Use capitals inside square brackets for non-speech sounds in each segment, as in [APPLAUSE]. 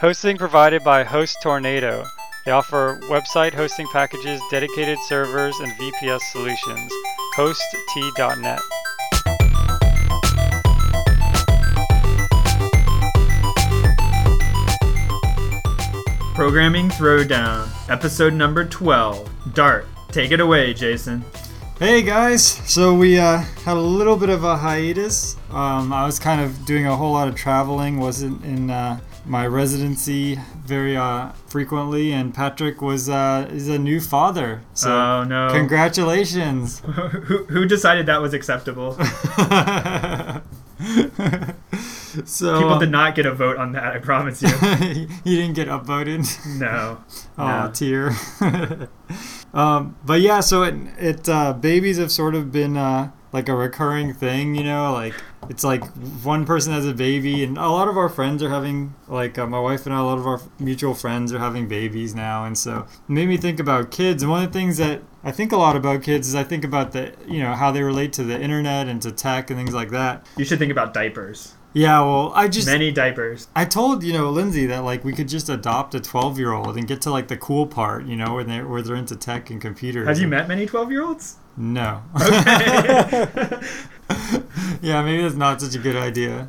Hosting provided by Host Tornado. They offer website hosting packages, dedicated servers, and VPS solutions. HostT.net. Programming Throwdown, episode number 12. Dart. Take it away, Jason. Hey guys, so we uh, had a little bit of a hiatus. Um, I was kind of doing a whole lot of traveling, wasn't in uh, my residency very uh, frequently, and Patrick was uh, is a new father. So oh no! Congratulations. [LAUGHS] who, who decided that was acceptable? [LAUGHS] so people did not get a vote on that. I promise you. [LAUGHS] he didn't get upvoted. No. Oh, no. tear. um, but yeah, so it it uh, babies have sort of been uh, like a recurring thing, you know, like it's like one person has a baby, and a lot of our friends are having like uh, my wife and I, a lot of our mutual friends are having babies now, and so it made me think about kids. And one of the things that I think a lot about kids is I think about the you know how they relate to the internet and to tech and things like that. You should think about diapers. Yeah, well, I just many diapers. I told you know Lindsay that like we could just adopt a twelve year old and get to like the cool part, you know, where they where they're into tech and computers. Have you met many twelve year olds? No. Okay. [LAUGHS] yeah, maybe that's not such a good idea.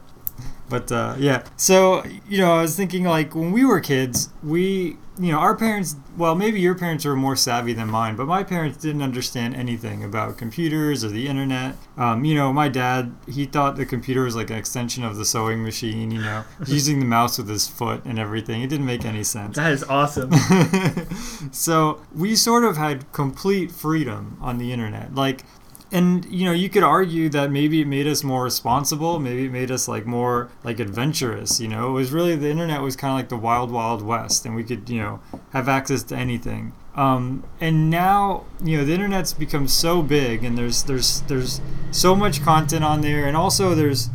But uh, yeah, so you know, I was thinking like when we were kids, we you know our parents. Well, maybe your parents were more savvy than mine, but my parents didn't understand anything about computers or the internet. Um, you know, my dad he thought the computer was like an extension of the sewing machine. You know, [LAUGHS] using the mouse with his foot and everything. It didn't make any sense. That is awesome. [LAUGHS] so we sort of had complete freedom on the internet. Like and you know you could argue that maybe it made us more responsible maybe it made us like more like adventurous you know? It was really the internet was kind of like the wild wild west and we could you know have access to anything. Um, and now you know the internet's become so big and there's there's there's so much content on there and also there's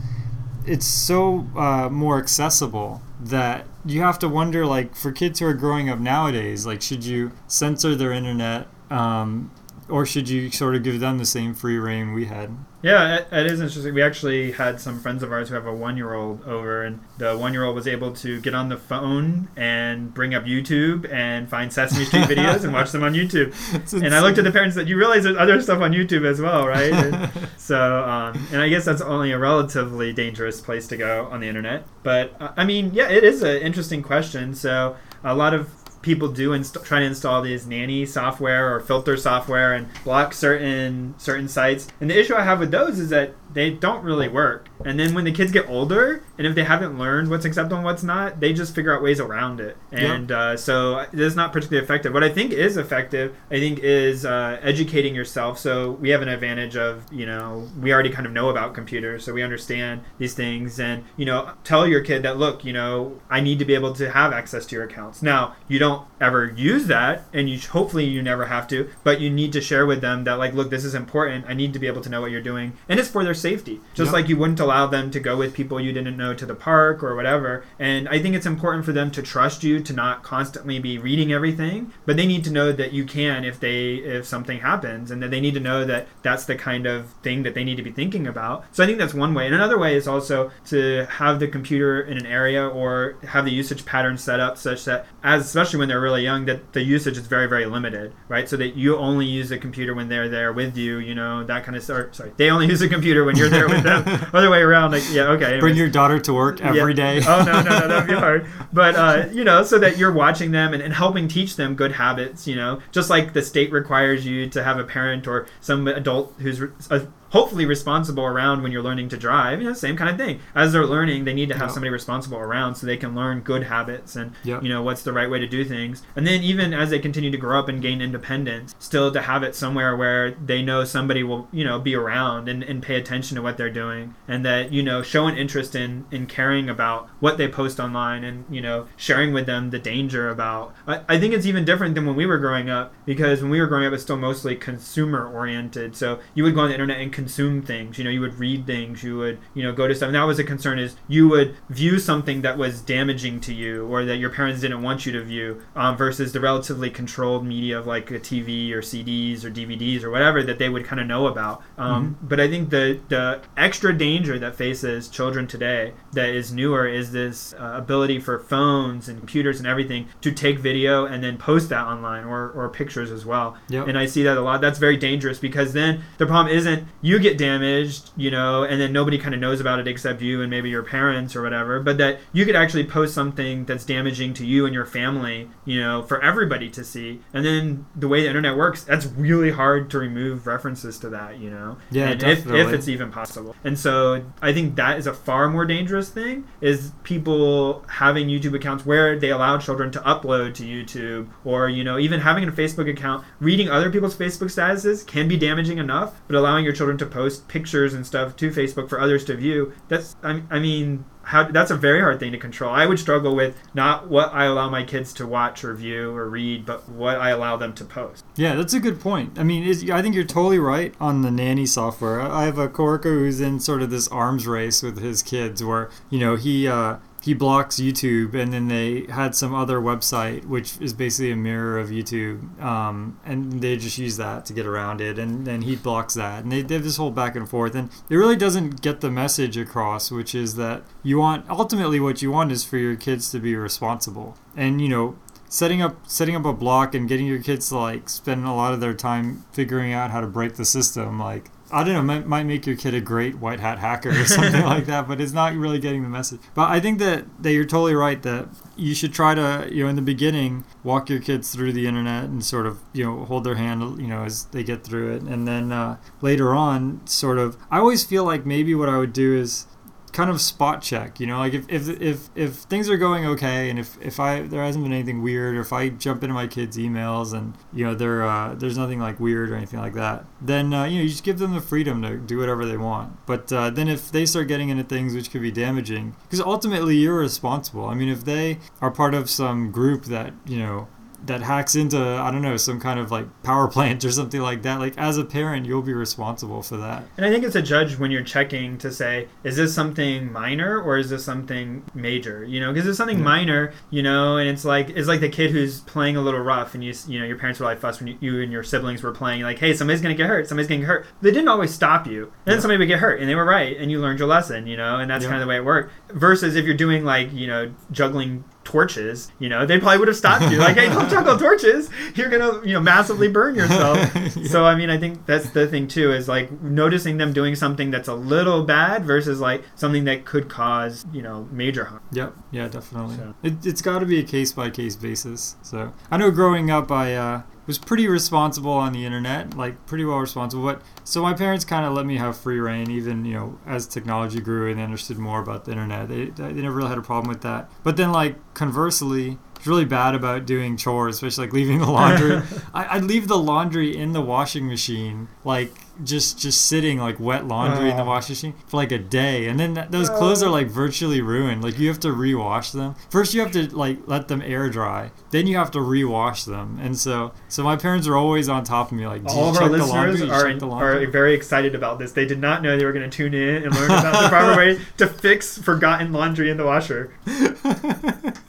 it's so uh, more accessible that you have to wonder like for kids who are growing up nowadays like should you censor their internet um, or should you sort of give them the same free reign we had? Yeah, it, it is interesting. We actually had some friends of ours who have a one-year-old over, and the one-year-old was able to get on the phone and bring up YouTube and find Sesame Street [LAUGHS] videos and watch them on YouTube. And I looked at the parents that you realize there's other stuff on YouTube as well, right? And [LAUGHS] so, um, and I guess that's only a relatively dangerous place to go on the internet. But uh, I mean, yeah, it is an interesting question. So a lot of people do inst- try to install these nanny software or filter software and block certain certain sites. And the issue I have with those is that they don't really work. And then when the kids get older, and if they haven't learned what's acceptable and what's not, they just figure out ways around it. And yep. uh, so it is not particularly effective. What I think is effective, I think, is uh, educating yourself. So we have an advantage of, you know, we already kind of know about computers, so we understand these things. And, you know, tell your kid that, look, you know, I need to be able to have access to your accounts. Now, you don't ever use that, and you hopefully you never have to, but you need to share with them that, like, look, this is important. I need to be able to know what you're doing. And it's for their safety. Just yep. like you wouldn't allow them to go with people you didn't know to the park or whatever. And I think it's important for them to trust you to not constantly be reading everything, but they need to know that you can if they if something happens and that they need to know that that's the kind of thing that they need to be thinking about. So I think that's one way. And another way is also to have the computer in an area or have the usage pattern set up such that as especially when they're really young that the usage is very very limited, right? So that you only use the computer when they're there with you, you know, that kind of stuff. Sorry, they only use the computer when you're there with them. [LAUGHS] Other way around, like yeah, okay. Anyways. Bring your daughter to work every yeah. day. oh no, no, no, that'd be hard. [LAUGHS] But uh, you know, so that you're watching them and, and helping teach them good habits. You know, just like the state requires you to have a parent or some adult who's a hopefully responsible around when you're learning to drive. You know, same kind of thing. As they're learning, they need to have somebody responsible around so they can learn good habits and yep. you know what's the right way to do things. And then even as they continue to grow up and gain independence, still to have it somewhere where they know somebody will you know be around and, and pay attention to what they're doing and that you know show an interest in in caring about what they post online and you know sharing with them the danger about. I, I think it's even different than when we were growing up because when we were growing up, it's still mostly consumer oriented. So you would go on the internet and consume things. You know, you would read things, you would, you know, go to stuff. And that was a concern is you would view something that was damaging to you or that your parents didn't want you to view um, versus the relatively controlled media of like a TV or CDs or DVDs or whatever that they would kind of know about. Um, But I think the, the extra danger that faces children today that is newer is this uh, ability for phones and computers and everything to take video and then post that online or, or pictures as well. Yep. And I see that a lot. That's very dangerous because then the problem isn't you get damaged, you know, and then nobody kind of knows about it except you and maybe your parents or whatever, but that you could actually post something that's damaging to you and your family, you know, for everybody to see. And then the way the internet works, that's really hard to remove references to that, you know. Yeah, and if, if it's even possible. And so I think that is a far more dangerous thing is people having YouTube accounts where they allow children to upload to YouTube or you know even having a Facebook account reading other people's Facebook statuses can be damaging enough but allowing your children to post pictures and stuff to Facebook for others to view that's I, I mean how that's a very hard thing to control. I would struggle with not what I allow my kids to watch or view or read, but what I allow them to post. Yeah, that's a good point. I mean, I think you're totally right on the nanny software. I I have a coworker who's in sort of this arms race with his kids, where you know he uh, he blocks YouTube, and then they had some other website which is basically a mirror of YouTube, um, and they just use that to get around it, and then he blocks that, and they, they have this whole back and forth, and it really doesn't get the message across, which is that you want ultimately what you want is for your kids to be responsible, and you know setting up setting up a block and getting your kids to like spend a lot of their time figuring out how to break the system like I don't know, might, might make your kid a great white hat hacker or something [LAUGHS] like that, but it's not really getting the message. But I think that, that you're totally right that you should try to, you know, in the beginning, walk your kids through the internet and sort of, you know, hold their hand, you know, as they get through it. And then uh, later on, sort of, I always feel like maybe what I would do is kind of spot check you know like if if if, if things are going okay and if if i there hasn't been anything weird or if i jump into my kids emails and you know there uh, there's nothing like weird or anything like that then uh, you know you just give them the freedom to do whatever they want. But uh, then if they start getting into things which could be damaging because ultimately you're responsible. I mean if they are part of some group that you know that hacks into I don't know some kind of like power plant or something like that. Like as a parent, you'll be responsible for that. And I think it's a judge when you're checking to say, is this something minor or is this something major? You know, because it's something Yeah. minor, you know, and it's like it's like the kid who's playing a little rough, and you you know your parents were like fuss when you, you and your siblings were playing, like, hey, somebody's gonna get hurt, somebody's gonna get hurt. They didn't always stop you, and then Yeah. somebody would get hurt, and they were right, and you learned your lesson, you know, and that's Yeah. kind of the way it worked. Versus if you're doing like you know juggling torches, you know, they probably would have stopped you. Like, hey, don't juggle torches. You're gonna, you know, massively burn yourself. [LAUGHS] Yeah. So I mean, I think that's the thing too is like noticing them doing something that's a little bad versus like something that could cause, you know, major harm. Yep. Yeah, definitely. So- It, it's got to be a case by case basis. So I know growing up, I uh, was pretty responsible on the internet, like pretty well responsible. But so my parents kind of let me have free reign, even you know as technology grew and they understood more about the internet. They they never really had a problem with that. But then like conversely. it's Really bad about doing chores, especially like leaving the laundry. [LAUGHS] I, I'd leave the laundry in the washing machine, like just just sitting like wet laundry in the Oh. washing machine for like a day, and then that, those clothes are uh. like virtually ruined. Like you have to rewash them. First, you have to like let them air dry. Then you have to rewash them. And so, so my parents are always on top of me, like, "Did All of our listeners? Are, are laundry?" very excited about this. They did not know they were going to tune in and learn about the proper way [LAUGHS] to fix forgotten laundry in the washer. [LAUGHS]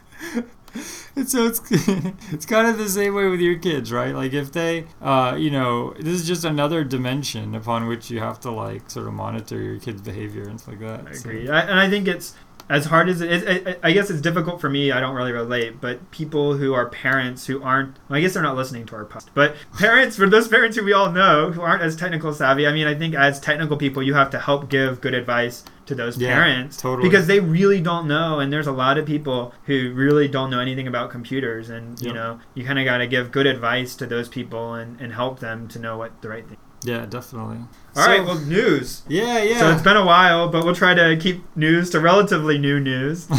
And [LAUGHS] so it's [LAUGHS] it's kind of the same way with your kids, right? Like if they, uh, you know, this is just another dimension upon which you have to like sort of monitor your kids' behavior and stuff like that. I So- agree, I, and I think it's as hard as it is. I, guess it's difficult for me. I don't really relate, but people who are parents who aren't, well, I guess they're not listening to our podcast. But parents, for those parents who we all know who aren't as technical savvy, I mean, I think as technical people, you have to help give good advice to those Yeah, parents totally. because they really don't know and there's a lot of people who really don't know anything about computers and you know you kind of got to give good advice to those people and, and help them to know what the right thing Yeah, definitely. All So- right, well news Yeah, yeah. so it's been a while, but we'll try to keep news to relatively new news. [LAUGHS]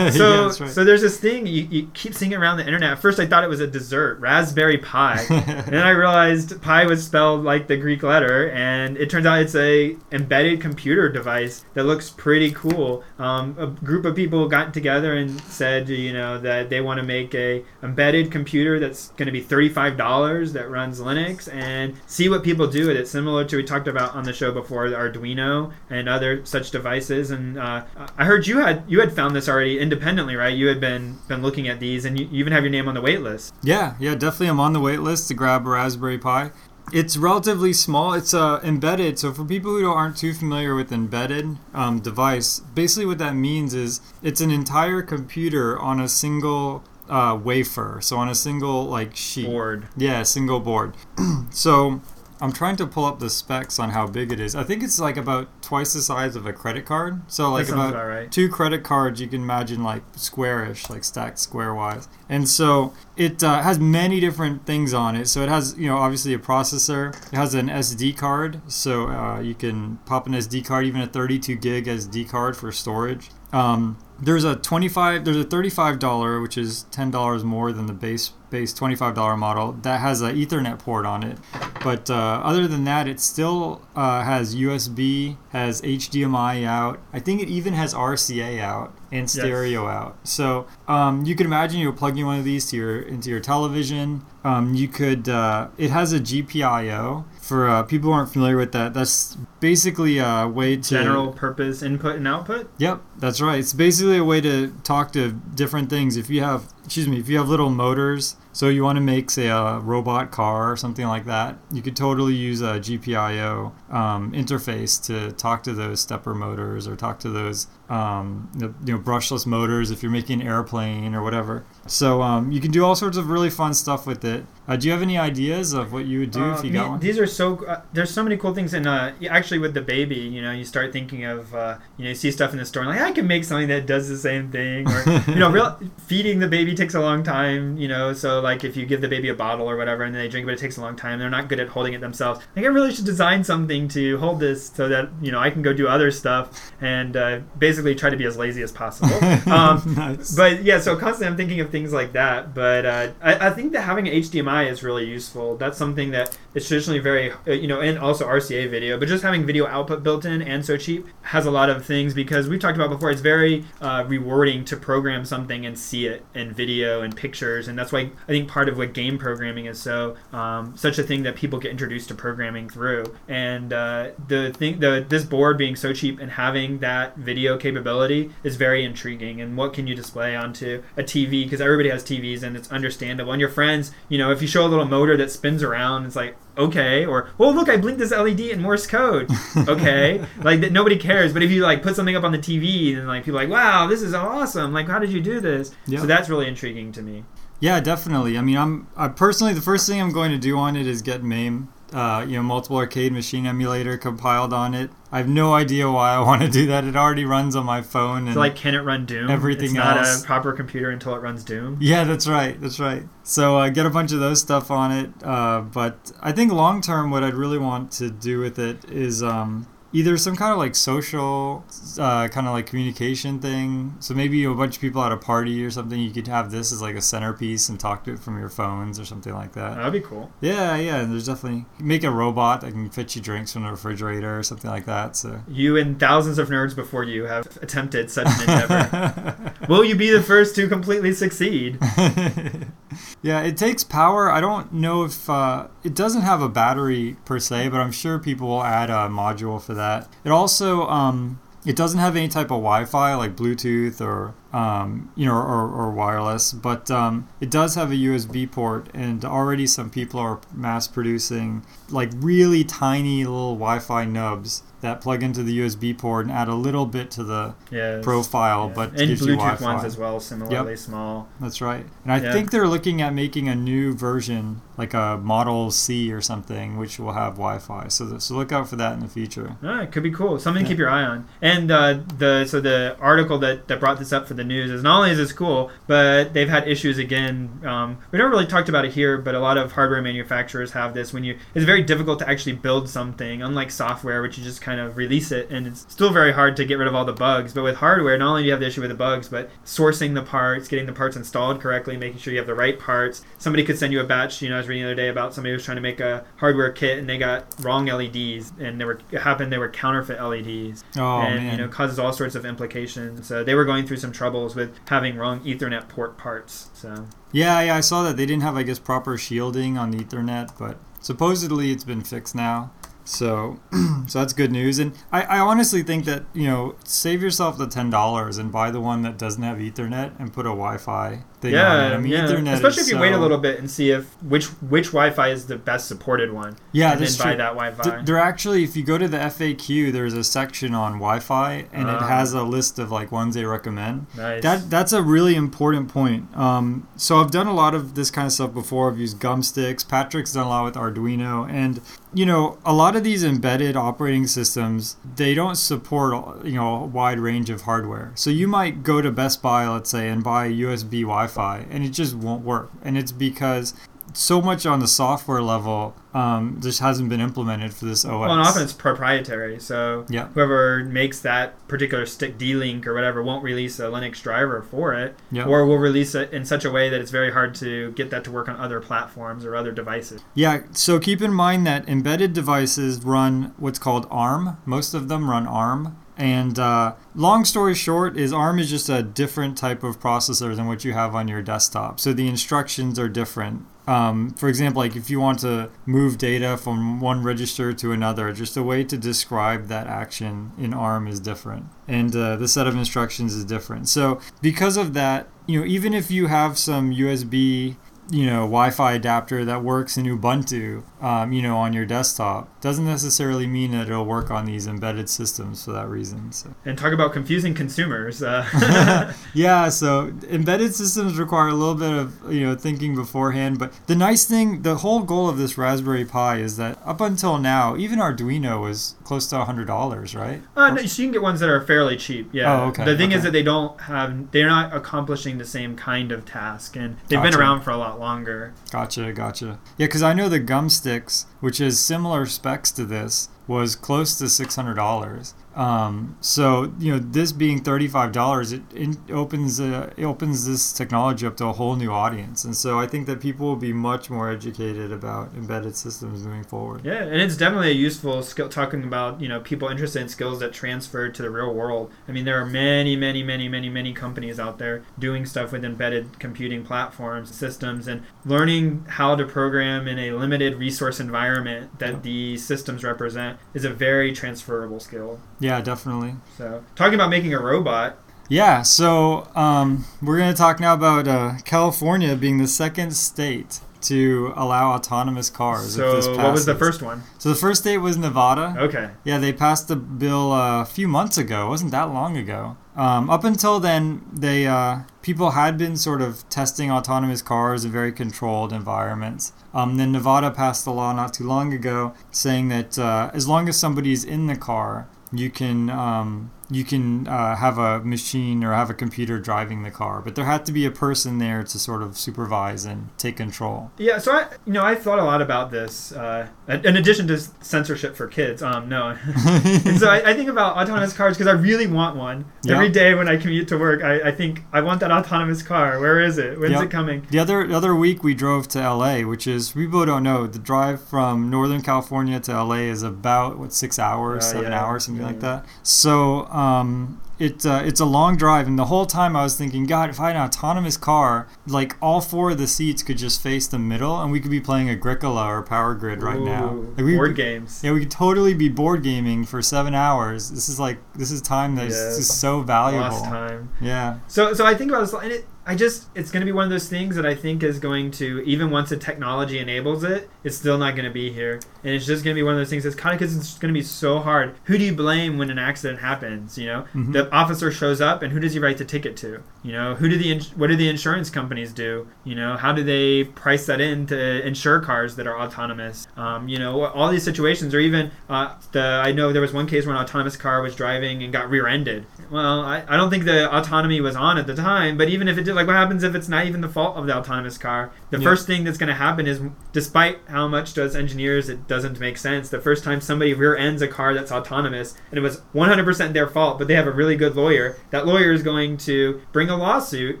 So, that's right. so there's this thing you, you keep seeing around the internet. At first, I thought it was a dessert, raspberry pie, and [LAUGHS] then I realized pie was spelled like the Greek letter, and it turns out it's a embedded computer device that looks pretty cool. Um, a group of people got together and said, you know, that they want to make a embedded computer that's going to be thirty-five dollars that runs Linux, and see what people do with it. similar to we talked about on the show before, the Arduino and other such devices. And uh, I heard you had you had found this already independently, right? You had been been looking at these, and you, you even have your name on the wait list. Yeah, yeah, definitely. I'm on the wait list to grab a Raspberry Pi. It's relatively small. It's uh, embedded. So for people who aren't too familiar with embedded um, device, basically what that means is it's an entire computer on a single uh, wafer. So on a single like sheet. Board. Yeah, single board. [CLEARS THROAT] so I'm trying to pull up the specs on how big it is. I think it's like about twice the size of a credit card. So like about about right. two credit cards you can imagine like squarish, like stacked square wise. And so it uh, has many different things on it. So it has you know obviously a processor. It has an SD card, so uh, you can pop an SD card, even a 32 gig SD card for storage. Um, there's a 25 there's a $35 which is $10 more than the base base $25 model that has an ethernet port on it. But uh, other than that it still uh, has usb has hdmi out. I think it even has rca out and stereo out. So um, you can imagine you're plugging one of these to your into your television. Um, you could uh, it has a gpio for uh, people who aren't familiar with that that's basically a way to General purpose input and output. Yep, that's right. It's basically a way to talk to different things. If you have, excuse me, if you have little motors, so you want to make, say, a robot car or something like that, you could totally use a GPIO um, interface to talk to those stepper motors or talk to those, um, you know, brushless motors if you're making an airplane or whatever. So um, you can do all sorts of really fun stuff with it. Uh, do you have any ideas of what you would do Uh, if you got one? These are so. Uh, there's so many cool things, and uh, actually with the baby, you know, you start thinking of, uh, you know, you see stuff in the store, and like I can make something that does the same thing, or you know, [LAUGHS] real, feeding the baby takes a long time, you know, so like if you give the baby a bottle or whatever, and then they drink, but it takes a long time, they're not good at holding it themselves. Like I really should design something to hold this so that you know I can go do other stuff and uh, basically try to be as lazy as possible. [LAUGHS] Um, nice. but yeah, so constantly I'm thinking of things like that. But uh, I, I think that having an HDMI is really useful. That's something that is traditionally very, uh, you know, and also RCA video. But just having video output built in and so cheap has a lot of things because we've talked about before. It's very uh, rewarding to program something and see it in video and pictures, and that's why I think part of what game programming is so um, such a thing that people get introduced to programming through. And uh, the thing, the this board being so cheap and having that video capability is very intriguing. And what can you display onto a TV? Because everybody has TVs, and it's understandable. And your friends, you know, if you show a little motor that spins around, it's like okay or oh look i blinked this led in morse code [LAUGHS] okay like that nobody cares but if you like put something up on the tv and like people are like wow this is awesome like how did you do this Yeah. so that's really intriguing to me Yeah, definitely. I mean, I'm I personally the first thing I'm going to do on it is get MAME, uh, you know, multiple arcade machine emulator compiled on it. I have no idea why I want to do that. It already runs on my phone. And so like can it run doom everything it's not else. a proper computer until it runs doom yeah, that's right. That's right. So uh, get a bunch of those stuff on it. Uh, but I think long term, what I'd really want to do with it is um, either some kind of like social, uh, kind of like communication thing. So maybe a bunch of people at a party or something. You could have this as like a centerpiece and talk to it from your phones or something like that. that'd be cool Yeah, yeah. and There's definitely make a robot that can fetch you drinks from the refrigerator or something like that. So. you and thousands of nerds before you have attempted such an endeavor [LAUGHS] will you be the first to completely succeed [LAUGHS] yeah, it takes power. I don't know if uh, it doesn't have a battery per se, but I'm sure people will add a module for that. It also um, it doesn't have any type of Wi-Fi like Bluetooth or um, you know or, or wireless, but um, it does have a USB port, and already some people are mass producing like really tiny little Wi-Fi nubs that plug into the USB port and add a little bit to the yeah profile, but and gives you bluetooth Wi-Fi. ones as well similarly small That's right. And I Yeah. think they're looking at making a new version, like a Model C or something, which will have Wi-Fi. So, th- so look out for that in the future. Ah, it could be cool. Something to keep your eye on. And uh, the so the article that, that brought this up for the news is not only is this cool, but they've had issues again. Um, we never really talked about it here, but a lot of hardware manufacturers have this. When you, it's very difficult to actually build something, unlike software, which you just kind of release it, and it's still very hard to get rid of all the bugs. But with hardware, not only do you have the issue with the bugs, but sourcing the parts, getting the parts installed correctly, making sure you have the right parts. Somebody could send you a batch. You know, I was reading the other day about somebody who was trying to make a hardware kit, and they got wrong LEDs, and they were it happened they were counterfeit LEDs Oh and man. you know causes all sorts of implications. So they were going through some troubles with having wrong Ethernet port parts. So yeah, yeah, I saw that they didn't have, I guess, proper shielding on the Ethernet, but supposedly it's been fixed now. So, [CLEARS THROAT] so that's good news. And I, I honestly think that you know, save yourself the ten dollars and buy the one that doesn't have Ethernet and put a Wi-Fi yeah, on it. I mean, yeah. Ethernet Especially if you wait a little bit and see if which which Wi-Fi is the best supported one. Yeah, and then that's buy true. that Wi-Fi. Th- There actually, if you go to the FAQ, there's a section on Wi-Fi, and it Ah. has a list of like ones they recommend. nice. That that's a really important point. Um, so I've done a lot of this kind of stuff before. I've used Gumstix. Patrick's done a lot with Arduino, and you know, a lot of these embedded operating systems they don't support you know a wide range of hardware. So you might go to Best Buy, let's say, and buy USB Wi-Fi, and it just won't work. And it's because so much on the software level um, just hasn't been implemented for this OS. well, and often it's proprietary. So Yeah. whoever makes that particular stick D-Link or whatever won't release a Linux driver for it, Yeah. or will release it in such a way that it's very hard to get that to work on other platforms or other devices. Yeah, so keep in mind that embedded devices run what's called ARM. Most of them run ARM. And uh, long story short, is ARM is just a different type of processor than what you have on your desktop. So the instructions are different. Um, for example, like if you want to move data from one register to another, just a way to describe that action in ARM is different, and uh, the set of instructions is different. So because of that, you know, even if you have some USB you know Wi-Fi adapter that works in Ubuntu, um, you know, on your desktop, doesn't necessarily mean that it'll work on these embedded systems for that reason. So. And talk about confusing consumers. Uh, [LAUGHS] [LAUGHS] yeah, so embedded systems require a little bit of you know thinking beforehand. But the nice thing, the whole goal of this Raspberry Pi is that up until now, even Arduino was close to hundred dollars, right? uh, no, so you can get ones that are fairly cheap. Yeah. Oh, okay, The thing is that they don't have, they're not accomplishing the same kind of task, and they've been around for a lot longer. Gotcha, gotcha. Yeah, because I know the Gumstix, which is similar specs to this, was close to six hundred dollars. Um, so you know, this being thirty-five dollars, it, it opens uh, it opens this technology up to a whole new audience, and so I think that people will be much more educated about embedded systems moving forward. Yeah, and it's definitely a useful skill. Talking about you know people interested in skills that transfer to the real world. I mean, there are many, many, many, many, many companies out there doing stuff with embedded computing platforms, systems, and learning how to program in a limited resource environment that Yeah. these systems represent is a very transferable skill. Yeah, definitely. So, talking about making a robot, Yeah, so um, we're going to talk now about uh, California being the second state to allow autonomous cars. so what was the first one? So the first state was Nevada. Okay. Yeah, they passed the bill uh, a few months ago. It wasn't that long ago. Um, up until then, they uh, people had been sort of testing autonomous cars in very controlled environments. Um, then Nevada passed a law not too long ago saying that uh, as long as somebody's in the car, you can um, you can uh, have a machine or have a computer driving the car, but there had to be a person there to sort of supervise and take control. Yeah, so I, you know, I thought a lot about this. Uh, in addition to censorship for kids, um, no. [LAUGHS] and so I, I think about autonomous cars because I really want one. Yeah. Every day when I commute to work, I, I think I want that autonomous car. Where is it? When's Yep. it coming? The other the other week we drove to LA, which is people don't know the drive from Northern California to LA is about what six hours, Uh, seven yeah. hours, something like that. So um, it uh, it's a long drive, and the whole time I was thinking, God, if I had an autonomous car, like all four of the seats could just face the middle, and we could be playing Agricola or Power Grid right now. Like, we- board games. Yeah, we could totally be board gaming for seven hours. This is like this is time Yeah. just so valuable. Lost time. Yeah. So, so I think about this, and it, I just, it's going to be one of those things that I think is going to, even once the technology enables it, it's still not going to be here, and it's just going to be one of those things that's kind of because it's going to be so hard. Who do you blame when an accident happens? You know, Mhm. the officer shows up, and who does he write the ticket to? You know, who do the, ins- what do the insurance companies do? You know, how do they price that in to insure cars that are autonomous? Um, you know, all these situations, or even uh, the, I know there was one case where an autonomous car was driving and got rear-ended. Well, I, I don't think the autonomy was on at the time, but even if it did, like what happens if it's not even the fault of the autonomous car? The Yeah. first thing that's going to happen is, despite how much to us engineers it doesn't make sense, the first time somebody rear ends a car that's autonomous and it was 100% their fault, but they have a really good lawyer, that lawyer is going to bring a lawsuit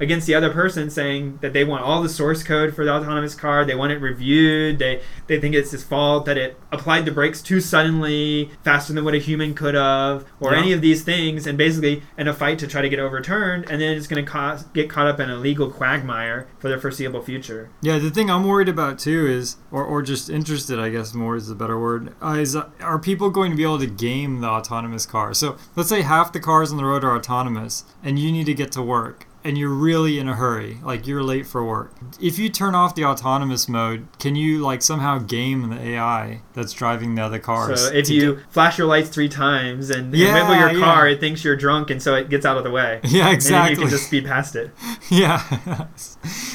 against the other person saying that they want all the source code for the autonomous car, they want it reviewed, they, they think it's his fault that it applied the brakes too suddenly, faster than what a human could have, or Yeah. any of these things, and basically in a fight to try to get overturned, and then it's going to get caught up in a legal quagmire for the foreseeable future. Yeah, the thing I'm worried about too is, or, or just interested, I guess more is a better word, uh, is uh, are people going to be able to game the autonomous car? So let's say half the cars on the road are autonomous and you need to get to work and you're really in a hurry, like you're late for work. If you turn off the autonomous mode, can you like somehow game the AI that's driving the other cars? So if you flash your lights three times and, Yeah, and wiggle your yeah. car, it thinks you're drunk and so it gets out of the way. [LAUGHS] yeah, And exactly. then you can just speed past it. [LAUGHS] Yeah. [LAUGHS]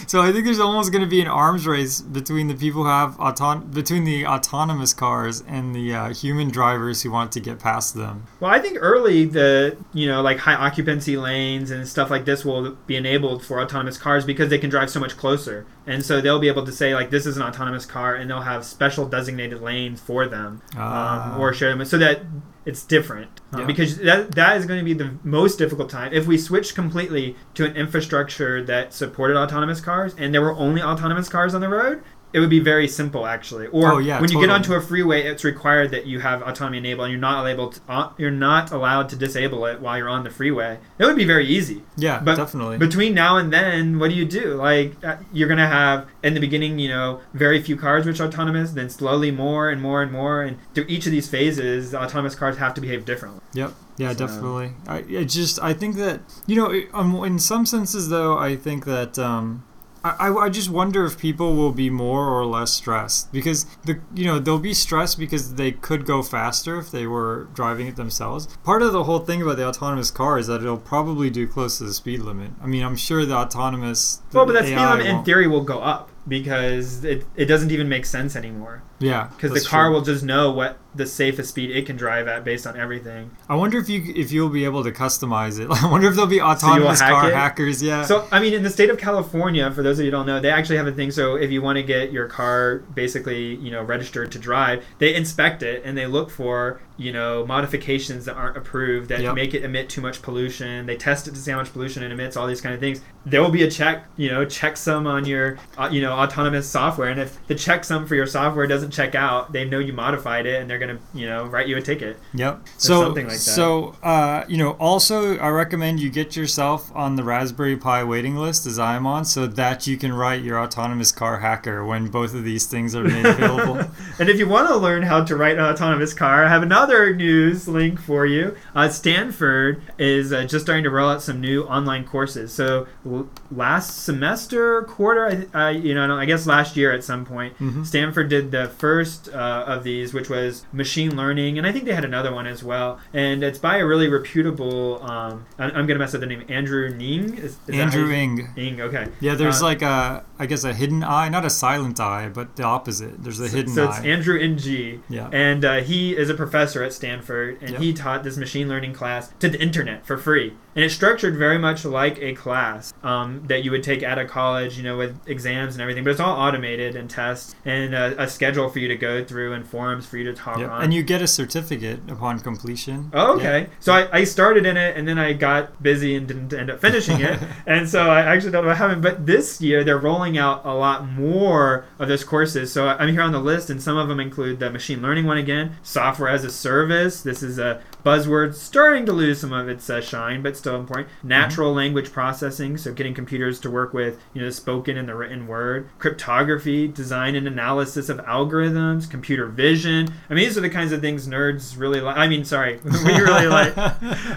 so I think there's almost going to be an arms race between the people who have auton- between the autonomous cars and the uh, human drivers who want to get past them. Well, I think early the you know like high occupancy lanes and stuff like this will be enabled for autonomous cars because they can drive so much closer, and so they'll be able to say like this is an autonomous car, and they'll have special designated lanes for them Ah. um, or share them so that it's different um, Yeah. because that that is going to be the most difficult time if we switch completely to an infrastructure that supported autonomous cars and there were only autonomous cars on the road. It would be very simple, actually. Or Oh, yeah, when you get onto a freeway, it's required that you have autonomy enabled, and you're not able to, uh, you're not allowed to disable it while you're on the freeway. It would be very easy. Yeah, But definitely. Between now and then, what do you do? Like uh, you're gonna have in the beginning, you know, very few cars which are autonomous, then slowly more and more and more, and through each of these phases, autonomous cars have to behave differently. Yep. Yeah, So- definitely. I, I just I think that you know um, in some senses though I think that um, I, I I just wonder if people will be more or less stressed because the you know they'll be stressed because they could go faster if they were driving it themselves. Part of the whole thing about the autonomous car is that it'll probably do close to the speed limit. I mean I'm sure the autonomous the Well, but that speed limit in won't- theory will go up because it, it doesn't even make sense anymore. Yeah Because the car true. will just know what the safest speed it can drive at based on everything. I wonder if you if you'll be able to customize it. [LAUGHS] I wonder if there'll be autonomous hack car it? hackers. Yeah. So, I mean, in the state of California, for those of you who don't know, they actually have a thing. So, if you want to get your car basically, you know, registered to drive, they inspect it and they look for, you know, modifications that aren't approved that Yep. make it emit too much pollution. They test it to see how much pollution it emits, all these kind of things. There will be a check, you know, checksum on your, uh, you know, autonomous software. And if the checksum for your software doesn't check out, they know you modified it and they're going to, you know, write you a ticket. Yep. So, something like that. so uh, you know, also I recommend you get yourself on the Raspberry Pi waiting list, as I am on, so that you can write your autonomous car hacker when both of these things are made available. [LAUGHS] and if you want to learn how to write an autonomous car, I have another news link for you. Uh, Stanford is uh, just starting to roll out some new online courses. So l- last semester, quarter, I, you know, I guess last year at some point, Mhm. Stanford did the first uh, of these, which was machine learning, and I think they had another one as well. And it's by a really reputable. Um, I- I'm going to mess up the name. Andrew Ning. Is, is Andrew you- Ng. Ing. Okay. Yeah, there's Uh, like a, I guess a hidden eye, not a silent eye, but the opposite. There's a hidden so eye. it's Andrew Ng. Yeah. And uh, he is a professor at Stanford, and Yep. he taught this machine learning class to the internet for free. And it's structured very much like a class um, that you would take at a college, you know, with exams and everything. But it's all automated and tests and a, a schedule for you to go through and forums for you to talk Yep. on. And you get a certificate upon completion. Oh, okay. So I, I started in it and then I got busy and didn't end up finishing it. [LAUGHS] and so I actually don't know what happened. But this year they're rolling out a lot more of those courses. So I'm here on the list and some of them include the machine learning one again, software as a service. This is a buzzword starting to lose some of its uh, shine, but still important. Natural language processing, so getting computers to work with you know the spoken and the written word. Cryptography, design and analysis of algorithms. Computer vision. I mean, these are the kinds of things nerds really like. I mean, sorry, [LAUGHS] we really like. [LAUGHS]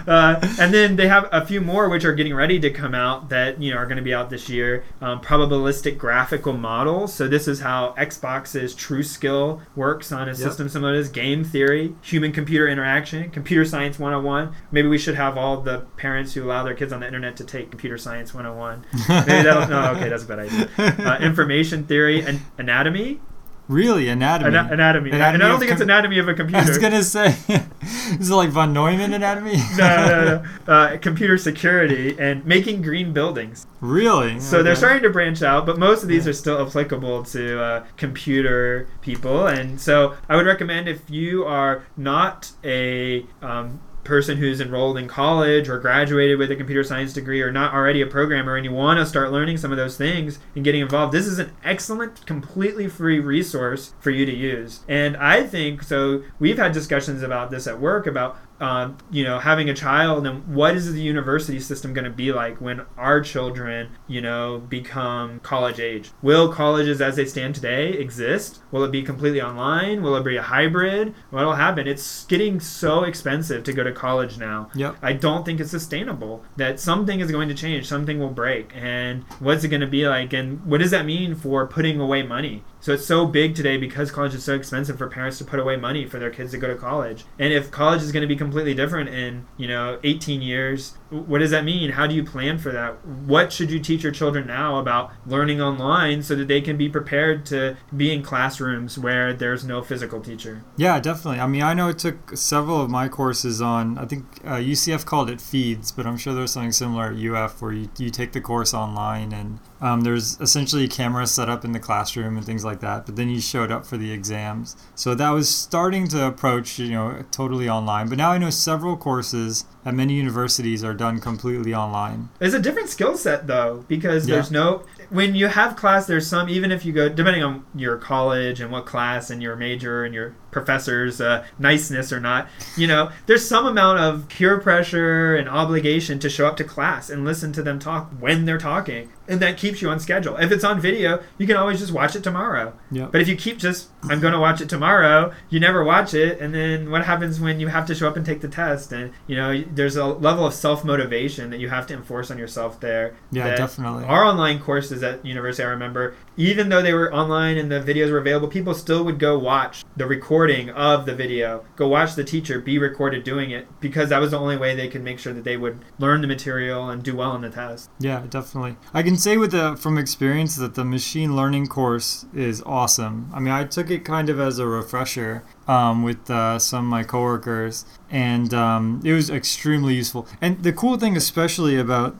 Uh, and then they have a few more which are getting ready to come out that you know are going to be out this year. Um, probabilistic graphical models. So this is how Xbox's TrueSkill works on a system similar to this. Game theory, human computer interaction, computer science 101. Maybe we should have all the parents who allow their kids on the internet to take computer science 101. Maybe that'll. [LAUGHS] No, okay, that's a bad idea. Uh, information theory and anatomy. Really, anatomy. Ana- anatomy. Anatomy and I don't think it's anatomy of a computer. [LAUGHS] I was gonna say, [LAUGHS] is it like von Neumann anatomy? [LAUGHS] no, no, no. Uh, computer security and making green buildings. really? So they're starting to branch out, but most of these Yeah. are still applicable to uh, computer people. And so I would recommend if you are not a um, person who's enrolled in college or graduated with a computer science degree or not already a programmer and you want to start learning some of those things and getting involved, this is an excellent, completely free resource for you to use. And I think so. We've had discussions about this at work about um, you know, having a child and what is the university system going to be like when our children, you know, become college age? Will colleges as they stand today exist? Will it be completely online? Will it be a hybrid? What'll happen? It's getting so expensive to go to college now. Yep. I don't think it's sustainable. That something is going to change, something will break, and what's it going to be like? And what does that mean for putting away money? So it's so big today because college is so expensive for parents to put away money for their kids to go to college. And if college is going to be completely different in, you know, 18 years, what does that mean? How do you plan for that? What should you teach your children now about learning online so that they can be prepared to be in classrooms where there's no physical teacher? Yeah, definitely. I mean, I know it took several of my courses on, I think uh, UCF called it Feeds, but I'm sure there's something similar at UF where you, you take the course online and um, there's essentially cameras set up in the classroom and things like that. But then you showed up for the exams. So that was starting to approach, you know, totally online. But now I know several courses at many universities are done completely online. It's a different skill set though, because Yeah. there's no when you have class. There's some even if you go depending on your college and what class and your major and your professor's uh, niceness or not. You know, there's some amount of peer pressure and obligation to show up to class and listen to them talk when they're talking, and that keeps you on schedule. If it's on video, you can always just watch it tomorrow. Yep. But if you keep just, I'm going to watch it tomorrow, you never watch it, and then what happens when you have to show up and take the test? And you know, there's a level of self motivation that you have to enforce on yourself there. Yeah, that definitely. Our online courses at university, I remember, even though they were online and the videos were available, people still would go watch the recording of the video, go watch the teacher be recorded doing it, because that was the only way they could make sure that they would learn the material and do well on the test. Yeah, definitely. I can say with the from experience that the machine learning course is awesome. I mean, I took it kind of as a refresher um, with uh, some of my coworkers, and um, it was extremely useful. And the cool thing, especially about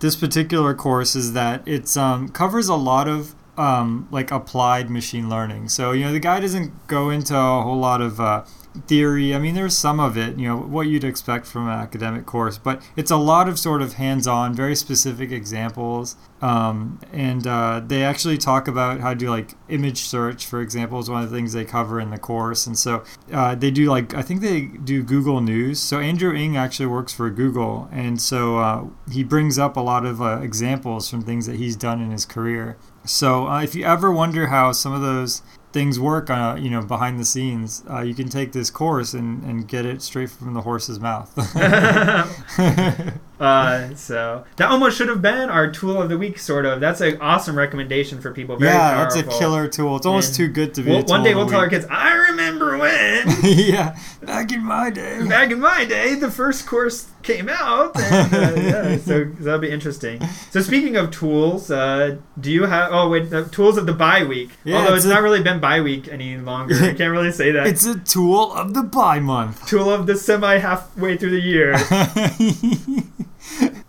this particular course, is that it's um, covers a lot of um, like applied machine learning. So you know, the guy doesn't go into a whole lot of uh, theory. I mean, there's some of it, you know, what you'd expect from an academic course, but it's a lot of sort of hands-on, very specific examples. Um, and uh, they actually talk about how to do like image search, for example, is one of the things they cover in the course. And so uh, they do like I think they do Google News. So Andrew Ng actually works for Google, and so uh, he brings up a lot of uh, examples from things that he's done in his career. So uh, if you ever wonder how some of those things work uh, you know behind the scenes uh, you can take this course and, and get it straight from the horse's mouth [LAUGHS] [LAUGHS] Uh, so that almost should have been our tool of the week, sort of. That's an awesome recommendation for people. Very yeah that's a killer tool it's almost And too good to be Well, one day of we'll tell our kids, I remember when. [LAUGHS] yeah back in my day Back in my day, the first course came out. And, uh, yeah, [LAUGHS] so that'll be interesting. So speaking of tools, uh, do you have? Oh wait, the tools of the bye week. Yeah, Although it's it's, a- not really been bye week any longer. I [LAUGHS] can't really say that. it's a tool of the buy month tool of the semi halfway through the year.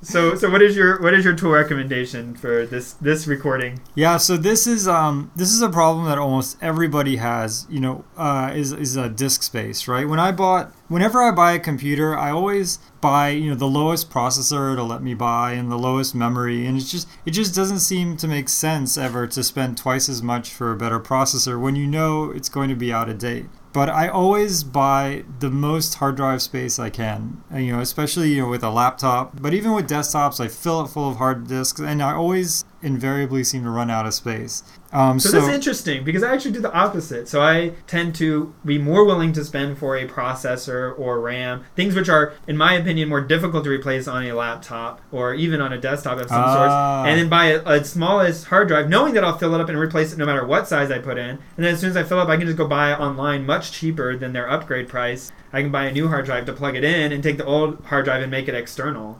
So so what is your what is your tool recommendation for this this recording? Yeah, so this is um this is a problem that almost everybody has, you know, uh, is is a disk space, right? When I bought whenever I buy a computer, I always buy, you know, the lowest processor to let me buy and the lowest memory and it's just it just doesn't seem to make sense ever to spend twice as much for a better processor when you know it's going to be out of date. But I always buy the most hard drive space I can, and, you know, especially you know with a laptop. But even with desktops, I fill it full of hard disks, and I always invariably seem to run out of space. Um, So, so, this is interesting because I actually do the opposite. So I tend to be more willing to spend for a processor or RAM, things which are, in my opinion, more difficult to replace on a laptop or even on a desktop of some Ah. sort, and then buy a, a smallest hard drive, knowing that I'll fill it up and replace it no matter what size I put in. And then as soon as I fill up, I can just go buy it online much cheaper than their upgrade price. I can buy a new hard drive to plug it in and take the old hard drive and make it external.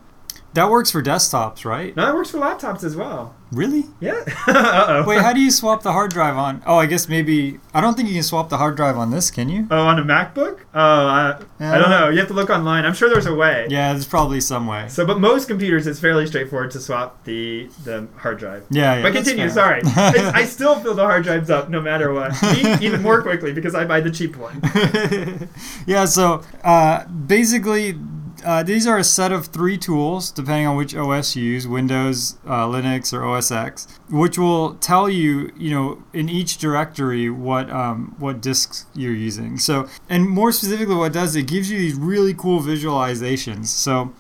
That works for desktops, right? Now that works for laptops as well. Really? Yeah. uh [LAUGHS] oh. Wait, how do you swap the hard drive on? Oh, I guess maybe I don't think you can swap the hard drive on this, can you? Oh, on a MacBook? Oh, I, I don't know. You have to look online. I'm sure there's a way. Yeah, there's probably some way. So, but most computers, it's fairly straightforward to swap the the hard drive. Yeah, yeah. but continue. Sorry, [LAUGHS] I, still fill the hard drives up no matter what, [LAUGHS] even more quickly because I buy the cheap one. yeah, so uh, basically, uh, these are a set of three tools, depending on which OS you use, Windows, uh, Linux, or OS X, which will tell you, you know, in each directory what um, what disks you're using. So, and more specifically, what it does it gives you these really cool visualizations. So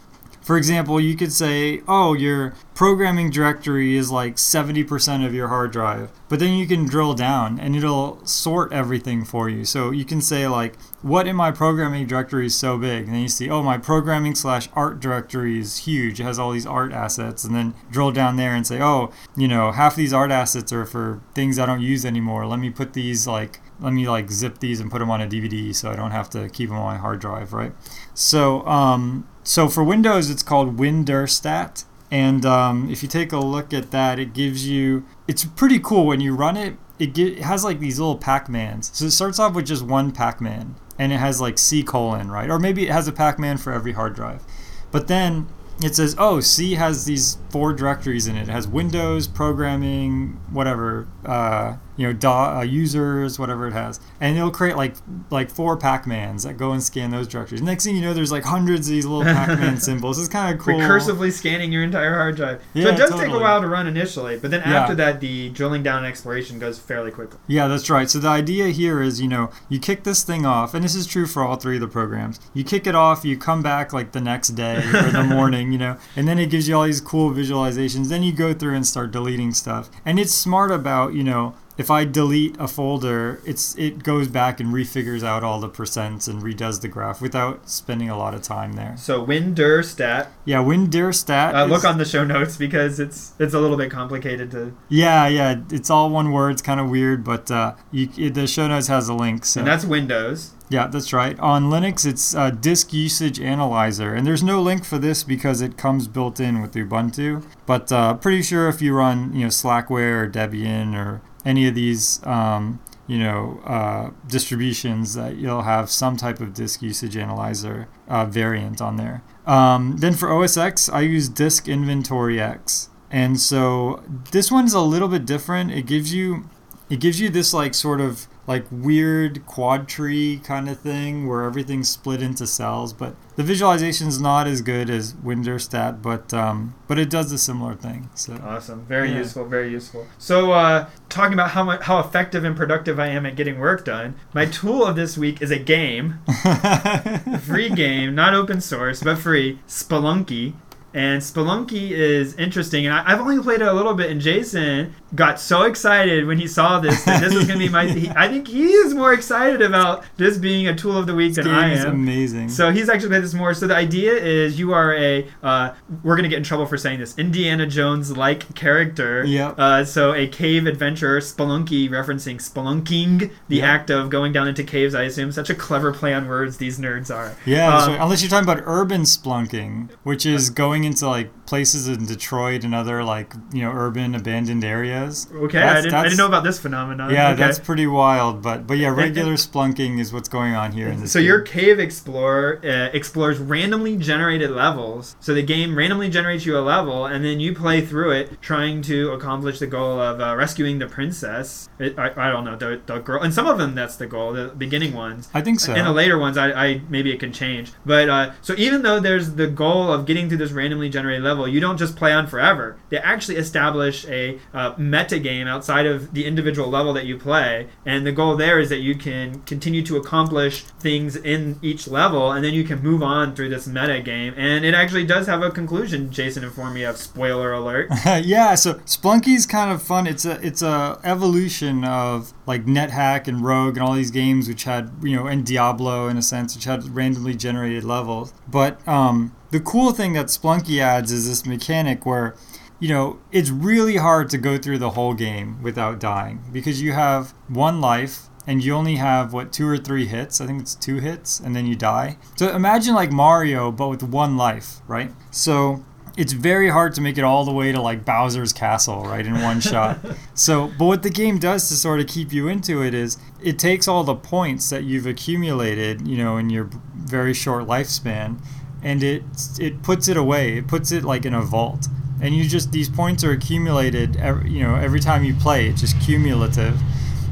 for example, you could say, oh, your programming directory is like 70% of your hard drive. But then you can drill down and it'll sort everything for you. So you can say, like, what in my programming directory is so big? And then you see, oh, my programming slash art directory is huge. It has all these art assets. And then drill down there and say, oh, you know, half these art assets are for things I don't use anymore. Let me put these, like, let me like zip these and put them on a DVD so I don't have to keep them on my hard drive, right? So, um, so for Windows, it's called WinDirStat. And um, if you take a look at that, it gives you, it's pretty cool when you run it. It, get, it has like these little Pac-Mans. So it starts off with just one Pac-Man and it has like C colon, right? Or maybe it has a Pac-Man for every hard drive. But then it says, oh, C has these four directories in it. It has Windows, programming, whatever, uh, you know, uh, users, whatever it has, and it'll create like like four Pac-Mans that go and scan those directories. Next thing you know, there's like hundreds of these little Pac-Man [LAUGHS] symbols. It's kind of cool. Recursively scanning your entire hard drive. Yeah, so it does take a while to run initially, but then Yeah. after that, the drilling down and exploration goes fairly quickly. Yeah, that's right. So the idea here is, you know, you kick this thing off, and this is true for all three of the programs. You kick it off, you come back like the next day [LAUGHS] or the morning, you know, and then it gives you all these cool visualizations. Then you go through and start deleting stuff. And it's smart about, you know, if I delete a folder, it's it goes back and refigures out all the percents and redoes the graph without spending a lot of time there. So WinDirStat. Yeah, WinDirStat. Uh, look on the show notes because it's it's a little bit complicated to. Yeah, yeah, it's all one word. It's kind of weird, but uh, you, it, the show notes has a link. So. And that's Windows. Yeah, that's right. On Linux, it's uh, Disk Usage Analyzer, and there's no link for this because it comes built in with Ubuntu. But uh, pretty sure if you run, you know, Slackware or Debian or any of these, um, you know, uh, distributions, that you'll have some type of Disk Usage Analyzer uh, variant on there. Um, then for OS X, I use Disk Inventory X, and so this one's a little bit different. It gives you it gives you this like sort of like weird quad tree kind of thing where everything's split into cells but the visualization is not as good as WinDirStat but um, but it does a similar thing so Awesome. Very Yeah. useful. Very useful. So, uh, talking about how much, how effective and productive I am at getting work done, my tool of this week is a game, a [LAUGHS] free game, not open source, but free, Spelunky. And Spelunky is interesting, and I, I've only played it a little bit. And Jason got so excited when he saw this that this was going to be my. [LAUGHS] He, I think he is more excited about this being a tool of the week than game I is am. amazing So he's actually played this more. So the idea is you are a uh, we're gonna get in trouble for saying this Indiana Jones like character. Yep. Uh, so a cave adventurer, spelunky, referencing spelunking, the Yep. act of going down into caves. I assume such a clever play on words these nerds are. yeah Um, right. unless you're talking about urban splunking which is going into like places in Detroit and other like you know urban abandoned areas Okay, I didn't, I didn't know about this phenomenon. yeah okay. that's pretty wild but but yeah [LAUGHS] regular splunking is what's going on here in this So game. your cave explorer uh, explores randomly generated levels. So the game randomly generates you a level, and then you play through it, trying to accomplish the goal of uh, rescuing the princess. It, I, I don't know the, the girl, and some of them that's the goal. The beginning ones. I think so In the later ones, I, I maybe it can change. But uh, so even though there's the goal of getting through this randomly generated level, you don't just play on forever. They actually establish a uh, meta game outside of the individual level that you play, and the goal there is that you can continue to accomplish things in each level, and then you can move on through this meta game. And it actually does have a conclusion. Jason informed me of. Spoiler alert. [LAUGHS] yeah, so Spelunky's kind of fun. It's a it's a evolution of like NetHack and Rogue and all these games which had you know and Diablo in a sense which had randomly generated levels. But um, the cool thing that Spelunky adds is this mechanic where you know it's really hard to go through the whole game without dying because you have one life and you only have what two or three hits? I think it's two hits and then you die. So imagine like mario but with one life right? So it's very hard to make it all the way to like Bowser's castle, right, in one shot. [LAUGHS] So, but what the game does to sort of keep you into it is it takes all the points that you've accumulated, you know, in your very short lifespan, and it it puts it away. It puts it like in a vault, and you just these points are accumulated, every, you know, every time you play. It's just cumulative.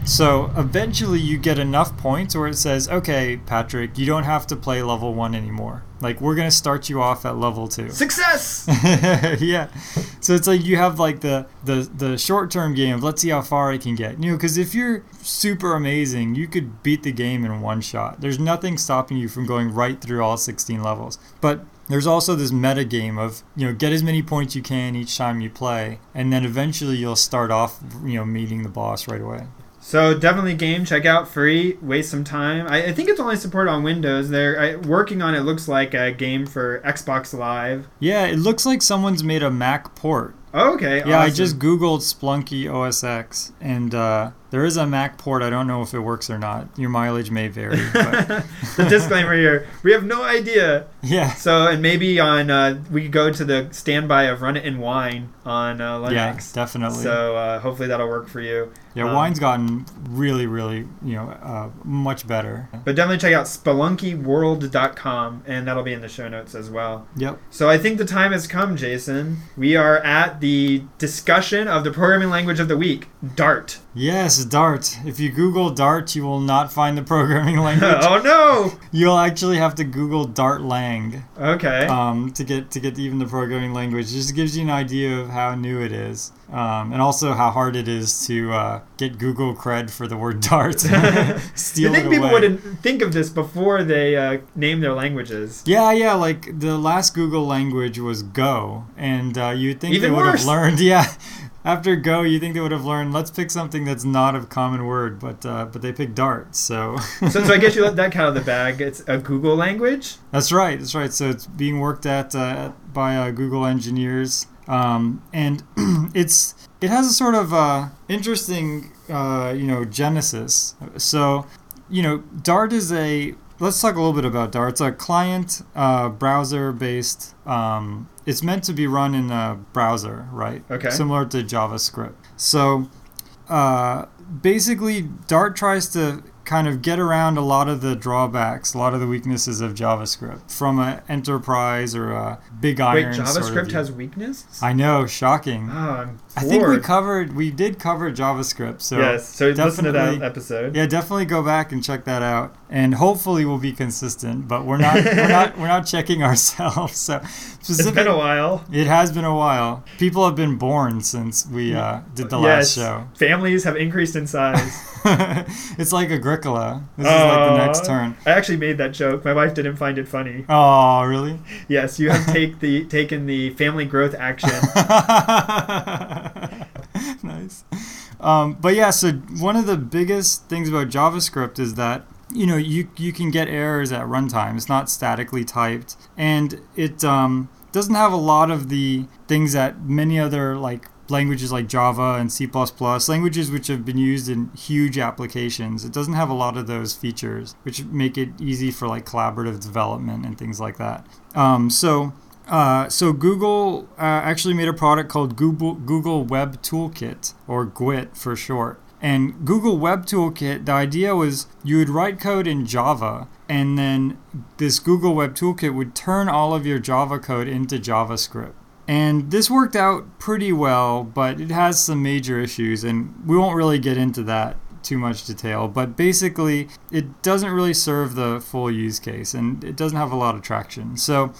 So eventually you get enough points where it says, okay, Patrick, you don't have to play level one anymore. Like we're gonna start you off at level two. Success! [LAUGHS] yeah. So it's like you have like the the the short term game. of Let's see how far I can get. You know, because if you're super amazing, you could beat the game in one shot. There's nothing stopping you from going right through all 16 levels. But there's also this meta game of you know get as many points you can each time you play, and then eventually you'll start off you know meeting the boss right away. So definitely game, check out free, waste some time. I, I think it's only supported on Windows. They're I, working on it. Looks like a game for Xbox Live. Yeah, it looks like someone's made a Mac port. Okay. Yeah, I just googled Spelunky OS X, and uh, there is a Mac port. I don't know if it works or not. Your mileage may vary. [LAUGHS] But [LAUGHS] the disclaimer here: we have no idea. yeah, So, and maybe on uh, we could go to the standby of Run It in Wine on uh, Linux. yeah, definitely. So uh, hopefully that'll work for you. yeah, um, wine's gotten really, really, you know, uh, much better. But definitely check out spelunkyworld.com, and that'll be in the show notes as well. Yep. So I think the time has come, Jason. We are at the discussion of the programming language of the week, Dart. Yes, Dart. If you Google Dart, you will not find the programming [LAUGHS] language. oh no! You'll actually have to Google Dart Lang Okay. um, to get to get even the programming language. It just gives you an idea of how new it is, um, and also how hard it is to uh, get Google cred for the word Dart. Steal [LAUGHS] you think [LAUGHS] people wouldn't think of this before they uh, name their languages? Yeah, yeah. Like the last Google language was Go, and uh, you'd think Even they would have learned. Yeah, after Go, you think they would have learned. Let's pick something that's not a common word, but uh, but they picked Dart. So. [LAUGHS] so, so I guess you let that count of the bag. It's a Google language. That's right. That's right. So it's being worked at uh, by uh, Google engineers, um, and [CLEARS THROAT] it's it has a sort of uh, interesting uh, you know genesis. So you know Dart is a let's talk a little bit about Dart. It's a client uh, browser based. Um, it's meant to be run in a browser, right? Okay. Similar to JavaScript. So uh, basically, Dart tries to kind of get around a lot of the drawbacks, a lot of the weaknesses of JavaScript from an enterprise or a big iron. Wait. JavaScript sort of has weakness? I know, shocking. Oh, I'm I think we covered, we did cover JavaScript. So yes. So listen to that definitely- episode. yeah, definitely go back and check that out, and hopefully we'll be consistent. But we're not, we're not, [LAUGHS] we're not checking ourselves. So It's been a while. It has been a while. People have been born since we uh, did the yes. last show. Families have increased in size. [LAUGHS] it's like Agricola. This is like the next turn. I actually made that joke. My wife didn't find it funny. Oh, really? Yes, you have [LAUGHS] take the taken the family growth action. [LAUGHS] nice. Um, but yeah, so one of the biggest things about JavaScript is that you know you you can get errors at runtime. It's not statically typed, and it um, doesn't have a lot of the things that many other like languages like Java and C++, languages which have been used in huge applications. It doesn't have a lot of those features, which make it easy for like collaborative development and things like that. Um, so uh, so Google uh, actually made a product called Google Google Web Toolkit or GWT for short. And Google Web Toolkit, the idea was you would write code in Java, and then this Google Web Toolkit would turn all of your Java code into JavaScript. And this worked out pretty well, but it has some major issues, and we won't really get into that too much detail. But basically, it doesn't really serve the full use case, and it doesn't have a lot of traction. So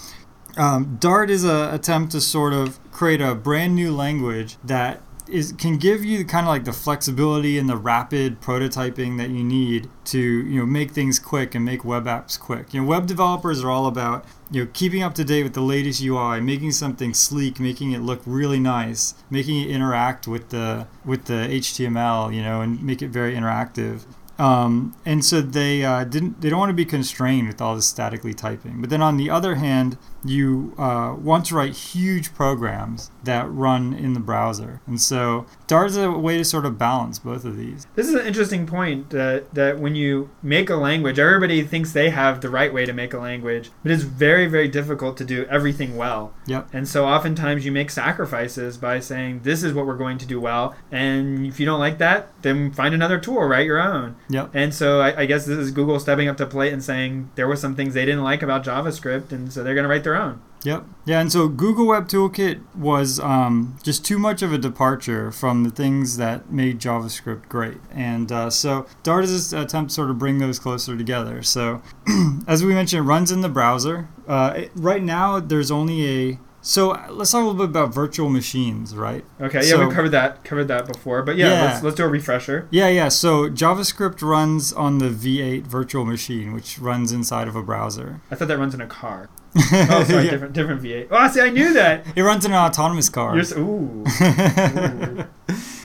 um, Dart is a attempt to sort of create a brand new language that is can give you kind of like the flexibility and the rapid prototyping that you need to you know make things quick and make web apps quick. You know, web developers are all about you know keeping up to date with the latest UI, making something sleek, making it look really nice, making it interact with the with the HTML, you know, and make it very interactive. Um, and so they uh, didn't. They don't want to be constrained with all this statically typing. But then on the other hand, you uh, want to write huge programs that run in the browser. And so Dart is a way to sort of balance both of these. This is an interesting point that that when you make a language, everybody thinks they have the right way to make a language, but it's very very difficult to do everything well. Yep. And so oftentimes you make sacrifices by saying this is what we're going to do well, and if you don't like that, then find another tool, write your own. Yep. And so I, I guess this is Google stepping up to plate and saying there were some things they didn't like about JavaScript, and so they're going to write their own. Yep. Yeah, and so Google Web Toolkit was um, just too much of a departure from the things that made JavaScript great. And uh, so Dart is an attempt to sort of bring those closer together. So, [CLEARS THROAT] as we mentioned, it runs in the browser. Uh, it, right now, there's only a so let's talk a little bit about virtual machines, right? Okay, yeah, So- we covered that covered that before, but yeah, Yeah. let's let's do a refresher. Yeah, yeah. So JavaScript runs on the V8 virtual machine, which runs inside of a browser. I thought that runs in a car. Oh, [LAUGHS] sorry, Yeah. different different V8. Oh, see, I knew that. It runs in an autonomous car. You're so, ooh. [LAUGHS] Ooh.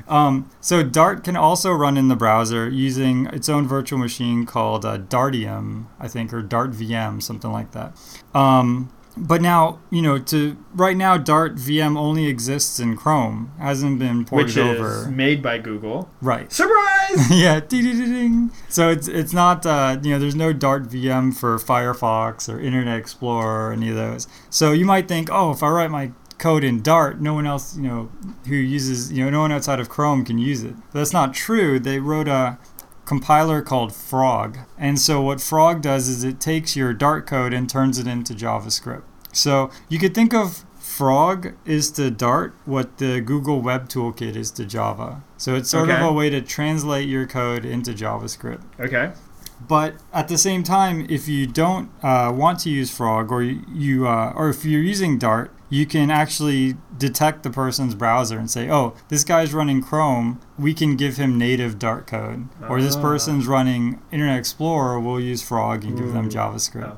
um, so Dart can also run in the browser using its own virtual machine called uh, Dartium, I think, or Dart VM, something like that. Um, but now, you know, to right now, Dart VM only exists in Chrome, hasn't been ported over. Which is made by Google. Right. Surprise! [LAUGHS] yeah, ding. So it's it's not uh, you know there's no Dart VM for Firefox or Internet Explorer or any of those. So you might think, oh, if I write my code in Dart, no one else you know who uses you know no one outside of Chrome can use it. But that's not true. They wrote a compiler called Frog, and so what Frog does is it takes your Dart code and turns it into JavaScript. So you could think of Frog is to Dart what the Google Web Toolkit is to Java. So it's sort Okay. of a way to translate your code into JavaScript. Okay. But at the same time, if you don't uh, want to use Frog, or you, you uh, or if you're using Dart, you can actually detect the person's browser and say, "Oh, this guy's running Chrome. We can give him native Dart code." Or this Ah. person's running Internet Explorer. We'll use Frog and give them Ooh. JavaScript.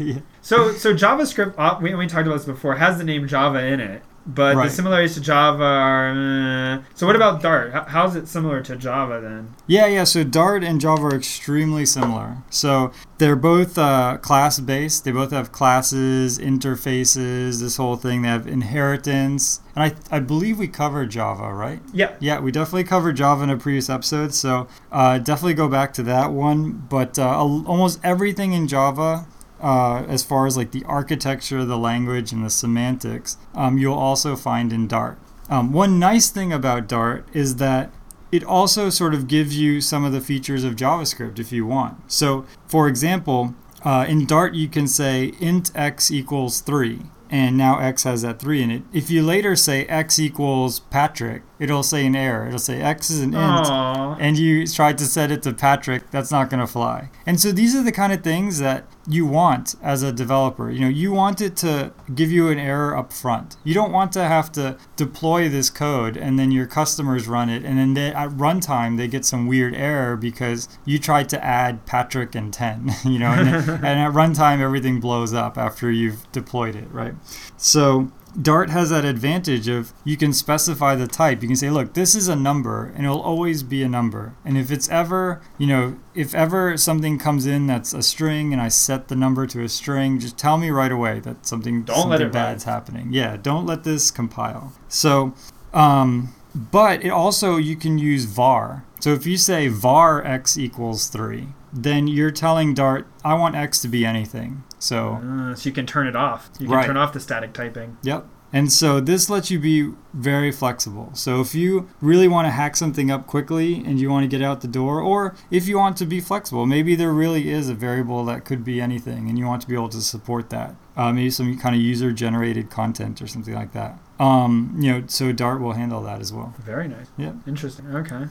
Yeah. [LAUGHS] So so JavaScript, uh, we, we talked about this before, has the name Java in it, but Right. the similarities to Java are. Uh, so what about Dart? How's it similar to Java then? Yeah, yeah. So Dart and Java are extremely similar. So they're both uh, class based. They both have classes, interfaces, this whole thing. They have inheritance. And I, I believe we covered Java, right? Yeah. Yeah, we definitely covered Java in a previous episode. So uh, definitely go back to that one. But uh, almost everything in Java. Uh, as far as like the architecture, the language, and the semantics, um, you'll also find in Dart. Um, one nice thing about Dart is that it also sort of gives you some of the features of JavaScript if you want. So, for example, uh, in Dart, you can say int x equals 3, and now x has that 3 in it. If you later say x equals Patrick, it'll say an error. It'll say x is an int, Aww. and you tried to set it to Patrick, that's not going to fly. And so these are the kind of things that you want as a developer. You know, you want it to give you an error up front. You don't want to have to deploy this code and then your customers run it and then they, at runtime they get some weird error because you tried to add Patrick and 10, [LAUGHS] you know, and, [LAUGHS] and at runtime everything blows up after you've deployed it, right? So Dart has that advantage of you can specify the type. You can say, look, this is a number and it'll always be a number. And if it's ever, you know, if ever something comes in that's a string and I set the number to a string, just tell me right away that something, Don't let it bad's happening. Yeah, don't let this compile. So, um, but it also, you can use var. So if you say var x equals 3, then you're telling Dart, I want x to be anything. So Uh, so you can turn it off. You can Right. turn off the static typing. Yep. And so this lets you be very flexible. So if you really want to hack something up quickly and you want to get out the door, or if you want to be flexible, maybe there really is a variable that could be anything and you want to be able to support that. Uh, maybe some kind of user generated content or something like that. Um, you know, so Dart will handle that as well. Very nice. Yep. Interesting. Okay.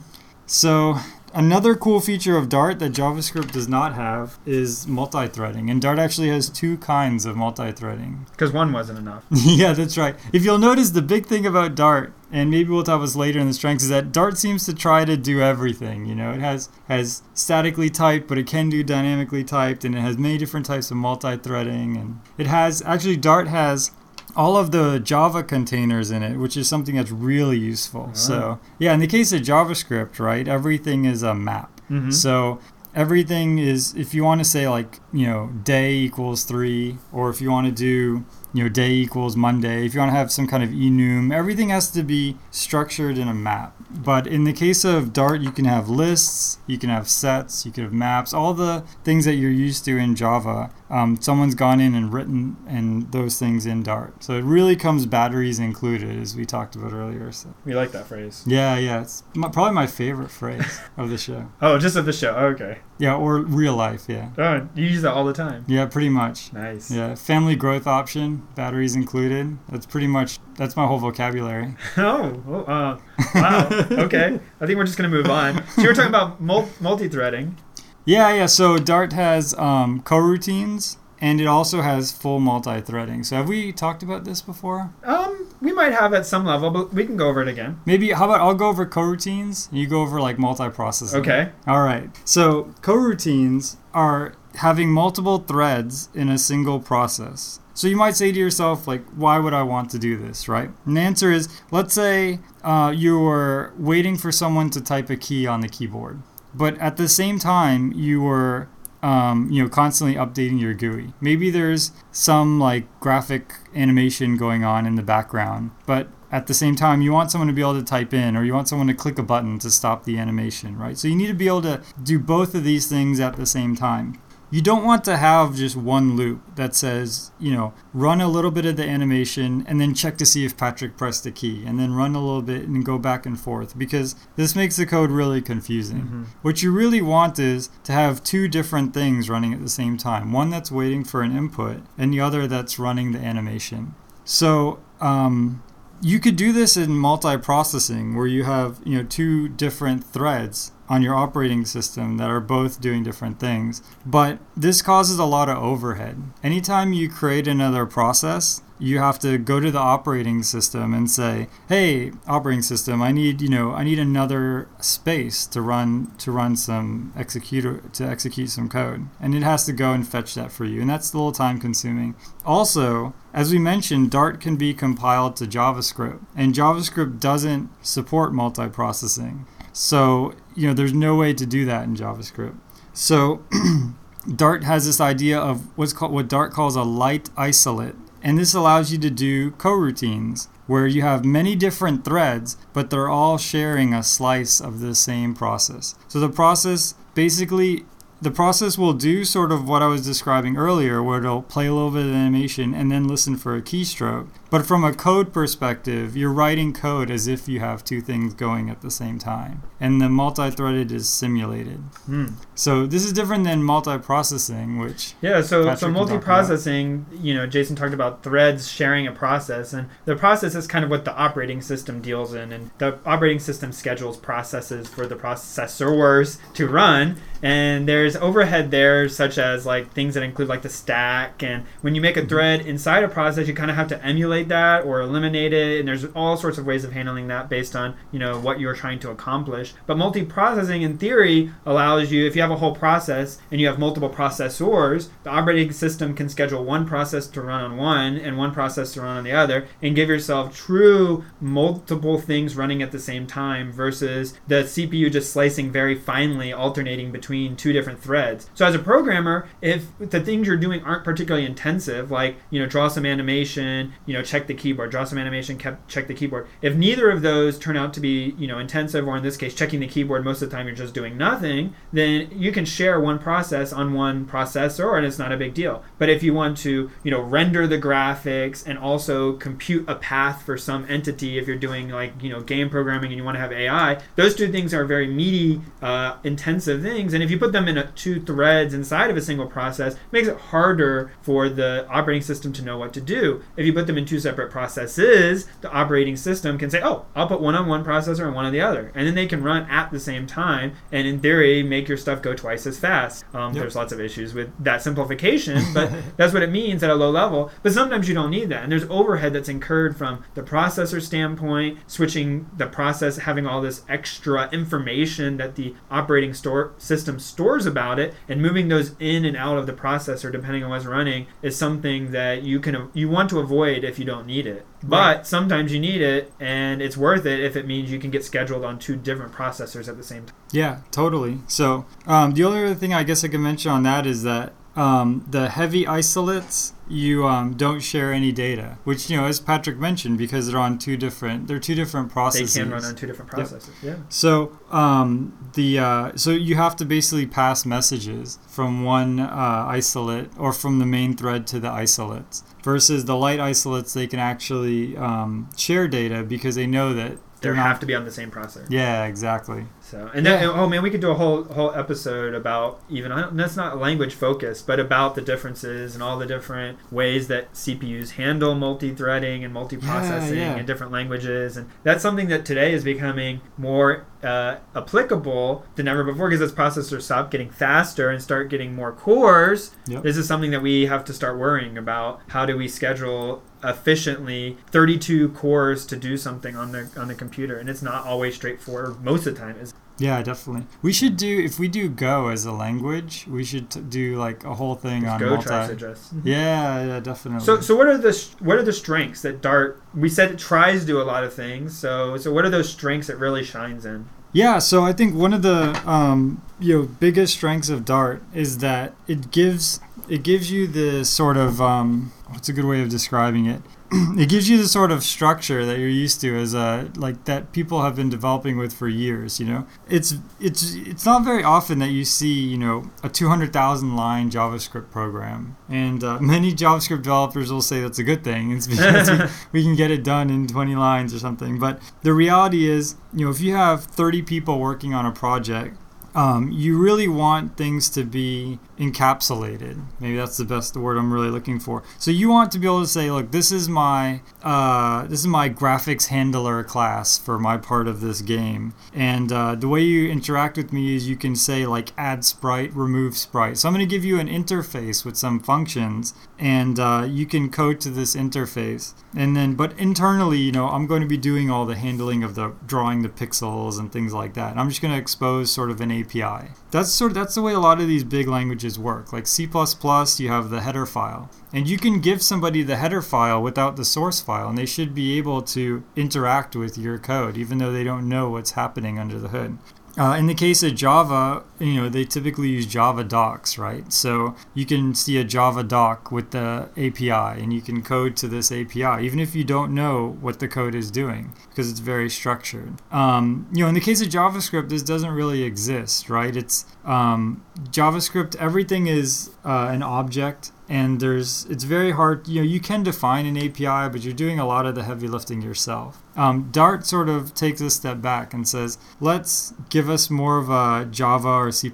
So another cool feature of Dart that JavaScript does not have is multi-threading, and Dart actually has two kinds of multi-threading. [LAUGHS] Because one wasn't enough. yeah, that's right. If you'll notice, the big thing about Dart, and maybe we'll talk about this later in the strengths, is that Dart seems to try to do everything. You know, it has has statically typed, but it can do dynamically typed, and it has many different types of multi-threading, and it has actually Dart has all of the Java containers in it, which is something that's really useful. So yeah, in the case of JavaScript, right, everything is a map. Mhm. So everything is if you want to say like you know day equals three or if you want to do you know day equals monday if you want to have some kind of enum everything has to be structured in a map but in the case of Dart, you can have lists, you can have sets, you can have maps, all the things that you're used to in Java. Um, someone's gone in and written and those things in Dart. So it really comes batteries included, as we talked about earlier. So We like that phrase. yeah, yeah, it's my, probably my favorite phrase of the show. [LAUGHS] Oh, just of the show. Okay. Yeah, or real life. Yeah, Oh, you use that all the time. yeah, pretty much. Nice. Yeah, family growth option, batteries included. That's pretty much that's my whole vocabulary. [LAUGHS] Oh, oh, uh, wow. [LAUGHS] okay. I think we're just going to move on. So you were talking about multi-threading. Yeah, yeah. So Dart has um, coroutines, and it also has full multi-threading. So have we talked about this before? Um, we might have at some level, but we can go over it again. Maybe. How about I'll go over coroutines. You go over like multi-processing. Okay. All right. So coroutines are having multiple threads in a single process. So you might say to yourself, like, why would I want to do this, right? And the answer is, let's say uh, you were waiting for someone to type a key on the keyboard, but at the same time you were, um, you know, constantly updating your GUI. Maybe there's some like graphic animation going on in the background, but at the same time you want someone to be able to type in or you want someone to click a button to stop the animation, right? So you need to be able to do both of these things at the same time. You don't want to have just one loop that says, you know, run a little bit of the animation and then check to see if Patrick pressed a key and then run a little bit and go back and forth because this makes the code really confusing. Mm-hmm. What you really want is to have two different things running at the same time one that's waiting for an input and the other that's running the animation. So, um, you could do this in multi-processing where you have you know two different threads on your operating system that are both doing different things. But this causes a lot of overhead. Anytime you create another process you have to go to the operating system and say hey operating system i need you know i need another space to run to run some executor to execute some code. And it has to go and fetch that for you and that's a little time consuming also as we mentioned dart can be compiled to javascript and javascript doesn't support multiprocessing so you know there's no way to do that in javascript so [CLEARS THROAT] dart has this idea of what's called what dart calls a light isolate and this allows you to do coroutines where you have many different threads, but they're all sharing a slice of the same process. So the process basically the process will do sort of what I was describing earlier, where it'll play a little bit of animation and then listen for a keystroke. But from a code perspective, you're writing code as if you have two things going at the same time. And the multi threaded is simulated. Hmm. So this is different than multi-processing, which Yeah, so Patrick so about. multi-processing, you know, Jason talked about threads sharing a process, and the process is kind of what the operating system deals in, and the operating system schedules processes for the processors to run, and there's overhead there, such as like things that include like the stack, and when you make Mm-hmm. a thread inside a process, you kind of have to emulate that or eliminate it, and there's all sorts of ways of handling that based on you know what you're trying to accomplish. But multi-processing, in theory, allows you if you have a whole process and you have multiple processors, the operating system can schedule one process to run on one and one process to run on the other, and give yourself true multiple things running at the same time versus the CPU just slicing very finely, alternating between two different threads. So as a programmer, if the things you're doing aren't particularly intensive, like you know draw some animation, you know check the keyboard, draw some animation, check the keyboard. If neither of those turn out to be you know intensive, or in this case checking the keyboard most of the time you're just doing nothing, then you can share one process on one processor, and it's not a big deal. But if you want to you know render the graphics and also compute a path for some entity, if you're doing like you know game programming and you want to have AI, those two things are very meaty, uh, intensive things. And if you put them in a, two threads inside of a single process, it makes it harder for the operating system to know what to do. If you put them in two separate processes, the operating system can say, "Oh, I'll put one on one processor and one on the other," and then they can run at the same time. And in theory, make your stuff go twice as fast. Um, Yep. There's lots of issues with that simplification, but [LAUGHS] that's what it means at a low level. But sometimes you don't need that, and there's overhead that's incurred from the processor standpoint, switching the process, having all this extra information that the operating store system stores about it, and moving those in and out of the processor depending on what's running is something that you can you want to avoid if you don't need it. But sometimes you need it, and it's worth it if it means you can get scheduled on two different processors at the same time. Yeah, totally. So um, the only other thing I guess I can mention on that is that um, the heavy isolates you um, don't share any data, which you know, as Patrick mentioned, because they're on two different they're two different They processes. can run on two different processes. Yeah. So um, the uh, so you have to basically pass messages from one uh, isolate or from the main thread to the isolates. Versus the light isolates, they can actually um, share data because they know that They have to be on the same processor. Yeah, exactly. So and Yeah. oh man, we could do a whole whole episode about even I don't, that's not language focused, but about the differences and all the different ways that CPUs handle multi-threading and multiprocessing Yeah, yeah. in different languages, and that's something that today is becoming more uh, applicable than ever before because as processors stop getting faster and start getting more cores, Yep. this is something that we have to start worrying about. How do we schedule efficiently 32 cores to do something on the on the computer and it's not always straightforward most of the time is Yeah, definitely. We should do if we do Go as a language, we should t- do like a whole thing on Go multi. tries to address. Yeah, yeah, definitely. So, so what are the what are the strengths that Dart? We said it tries to do a lot of things. So, so what are those strengths it really shines in? Yeah, so I think one of the um, you know biggest strengths of Dart is that it gives it gives you the sort of um, what's a good way of describing it? [CLEARS THROAT] it gives you the sort of structure that you're used to as a like that people have been developing with for years. You know, it's it's it's not very often that you see you know a 200,000 line JavaScript program, and uh, [LAUGHS] many JavaScript developers will say that's a good thing. It's [LAUGHS] because we, [LAUGHS] we can get it done in 20 lines or something. But the reality is, you know, if you have 30 people working on a project, um, you really want things to be encapsulated. Maybe that's the best word I'm really looking for. So you want to be able to say, look, this is my uh, this is my graphics handler class for my part of this game, and uh, the way you interact with me is you can say like add sprite, remove sprite. So I'm going to give you an interface with some functions, and uh, you can code to this interface, and then but internally, you know, I'm going to be doing all the handling of the drawing the pixels and things like that. And I'm just going to expose sort of an API. That's sort of that's the way a lot of these big languages work. Like C++, you have the header file, and you can give somebody the header file without the source file, and they should be able to interact with your code, even though they don't know what's happening under the hood. Uh, in the case of Java, you know, they typically use Java docs, right? So you can see a Java doc with the API and you can code to this API, even if you don't know what the code is doing, because it's very structured. Um, you know, in the case of JavaScript, this doesn't really exist, right? It's um, JavaScript, everything is uh, an object and there's it's very hard you know you can define an api but you're doing a lot of the heavy lifting yourself um, dart sort of takes a step back and says let's give us more of a java or c++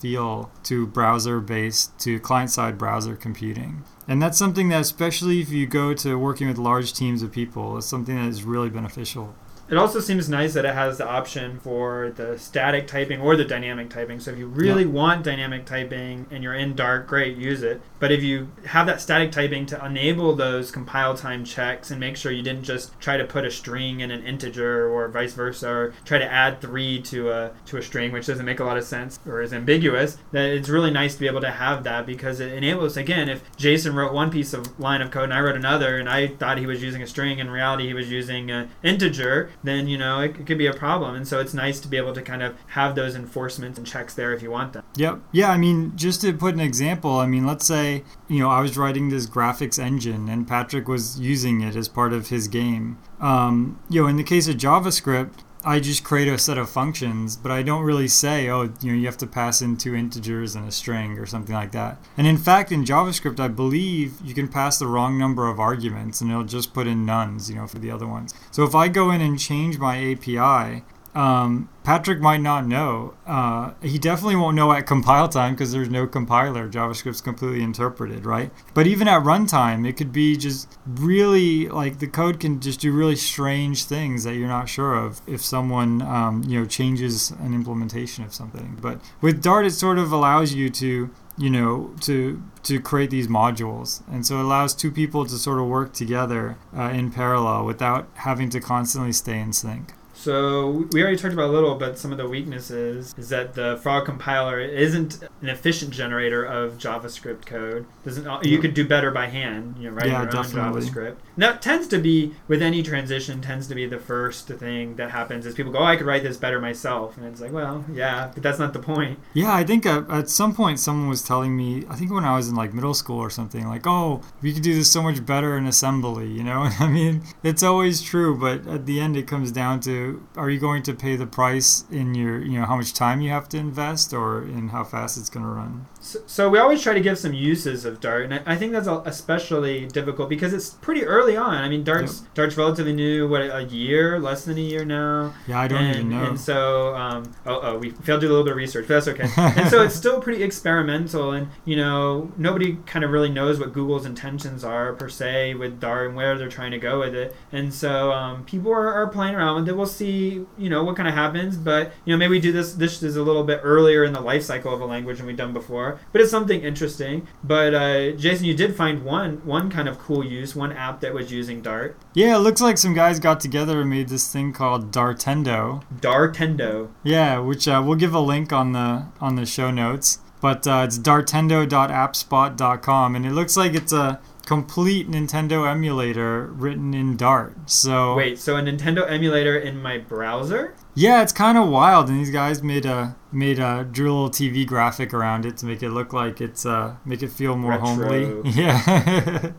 feel to browser based to client side browser computing. And that's something that especially if you go to working with large teams of people is something that is really beneficial It also seems nice that it has the option for the static typing or the dynamic typing. So if you really want dynamic typing and you're in Dart, great, use it. But if you have that static typing to enable those compile time checks and make sure you didn't just try to put a string in an integer or vice versa, or try to add three to a to a string, which doesn't make a lot of sense or is ambiguous, that it's really nice to be able to have that because it enables again if Jason wrote one piece of line of code and I wrote another and I thought he was using a string, in reality he was using an integer, then you know it, it could be a problem. And so it's nice to be able to kind of have those enforcements and checks there if you want them. Yep. Yeah, I mean, just to put an example, I mean, let's say, you know, I was writing this graphics engine and Patrick was using it as part of his game. Um, you know, in the case of JavaScript, I just create a set of functions, but I don't really say, oh, you know, you have to pass in two integers and a string or something like that. And in fact, in JavaScript, I believe you can pass the wrong number of arguments and it'll just put in nuns, you know, for the other ones. So if I go in and change my API, um, Patrick might not know. Uh, he definitely won't know at compile time because there's no compiler. JavaScript's completely interpreted, right? But even at runtime, it could be just really like the code can just do really strange things that you're not sure of if someone um, you know changes an implementation of something. But with Dart, it sort of allows you to you know to to create these modules and so it allows two people to sort of work together uh, in parallel without having to constantly stay in sync So we already talked about a little, but some of the weaknesses is that the Frog compiler isn't an efficient generator of JavaScript code. Doesn't you could do better by hand, you know, writing Yeah, your definitely. own JavaScript. Now, it tends to be with any transition tends to be the first thing that happens is people go, "Oh, I could write this better myself," and it's like, well, yeah, but that's not the point. Yeah, I think at, at some point someone was telling me, I think when I was in like middle school or something, like, oh, we could do this so much better in assembly, you know? [LAUGHS] I mean, it's always true, but at the end it comes down to are you going to pay the price in your, you know, how much time you have to invest or in how fast it's going to run? So, so we always try to give some uses of Dart, and I, I think that's especially difficult because it's pretty early on. I mean, Dart's Dart's relatively new. What a year, less than a year now. Yeah, I don't and, even know. And so, um, oh, oh, we failed to do a little bit of research, but that's okay. and so it's [LAUGHS] still pretty experimental, and you know, nobody kind of really knows what Google's intentions are per se with Dart and where they're trying to go with it. And so, um, people are, are playing around with it. We'll see, you know, what kind of happens. But you know, maybe we do this. This is a little bit earlier in the life cycle of a language than we've done before, but it's something interesting. But uh, Jason, you did find one one kind of cool use, one app that was using Dart, Yeah, it looks like some guys got together and made this thing called Dartendo. Dartendo. Yeah, which uh, we'll give a link on the on the show notes. But uh, it's dartendo.appspot.com, and it looks like it's a complete Nintendo emulator written in Dart. So Wait, so a Nintendo emulator in my browser? Yeah, it's kind of wild, and these guys made a made a drew a little TV graphic around it to make it look like it's uh make it feel more Retro. homely. [LAUGHS] Yeah,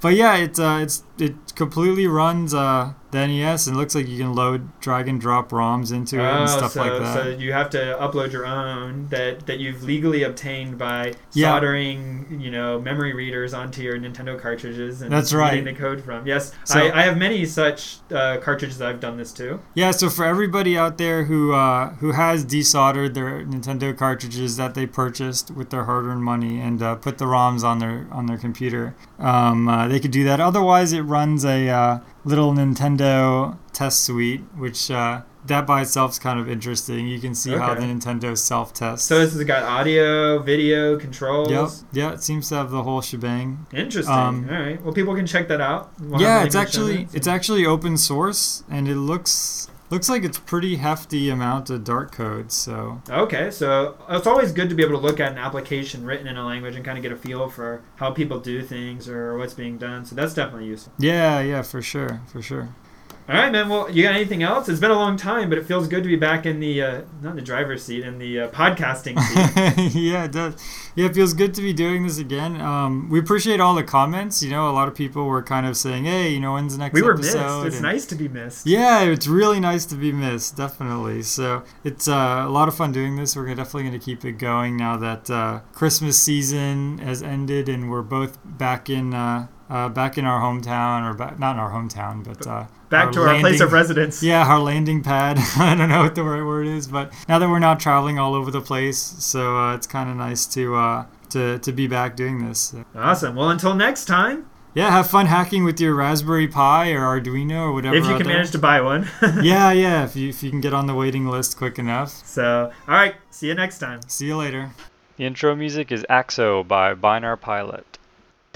but yeah, it's uh it's it completely runs uh the NES and looks like you can load drag and drop ROMs into it and stuff Oh, so, like that. so you have to upload your own that, that you've legally obtained by Yeah. soldering, you know, memory readers onto your Nintendo cartridges and That's reading right. the code from. Yes, So- I, I have many such uh, cartridges that I've done this too. Yeah, so for everybody out there who uh, who has desoldered their Nintendo cartridges that they purchased with their hard-earned money and uh, put the ROMs on their on their computer, um, uh, they could do that. Otherwise, it runs a uh, little Nintendo test suite, which uh, that by itself is kind of interesting. You can see how the Nintendo self-tests. So this has got audio, video, controls. Yep, yeah, it seems to have the whole shebang. Interesting. Um, All right. Well, people can check that out. We'll yeah, it's link in the show actually it's actually open source, and it looks looks like it's pretty hefty amount of Dart code. So Okay, so it's always good to be able to look at an application written in a language and kind of get a feel for how people do things or what's being done. So that's definitely useful. yeah, yeah, for sure, for sure. All right, man. Well, you got anything else? It's been a long time, but it feels good to be back in the uh, not the driver's seat, in the uh, podcasting [LAUGHS] seat. yeah, it does. Yeah, it feels good to be doing this again. Um, we appreciate all the comments. You know, a lot of people were kind of saying, "Hey, you know, when's the next we were missed. episode?" It's And- nice to be missed. Yeah, it's really nice to be missed, definitely. So it's uh, a lot of fun doing this. We're definitely going to keep it going now that uh, Christmas season has ended and we're both back in uh, back in our hometown, or back, not in our hometown, but uh, Back to our place of residence. yeah, our landing pad. [LAUGHS] I don't know what the right word is, but now that we're not traveling all over the place, so uh, it's kind of nice to uh, to to be back doing this. Awesome. Well, until next time, Yeah, have fun hacking with your Raspberry Pi or Arduino or whatever. if you out can there. manage to buy one. [LAUGHS] yeah, yeah. If you if you can get on the waiting list quick enough. So, all right. See you next time. See you later. The intro music is Axo by Binar Pilot.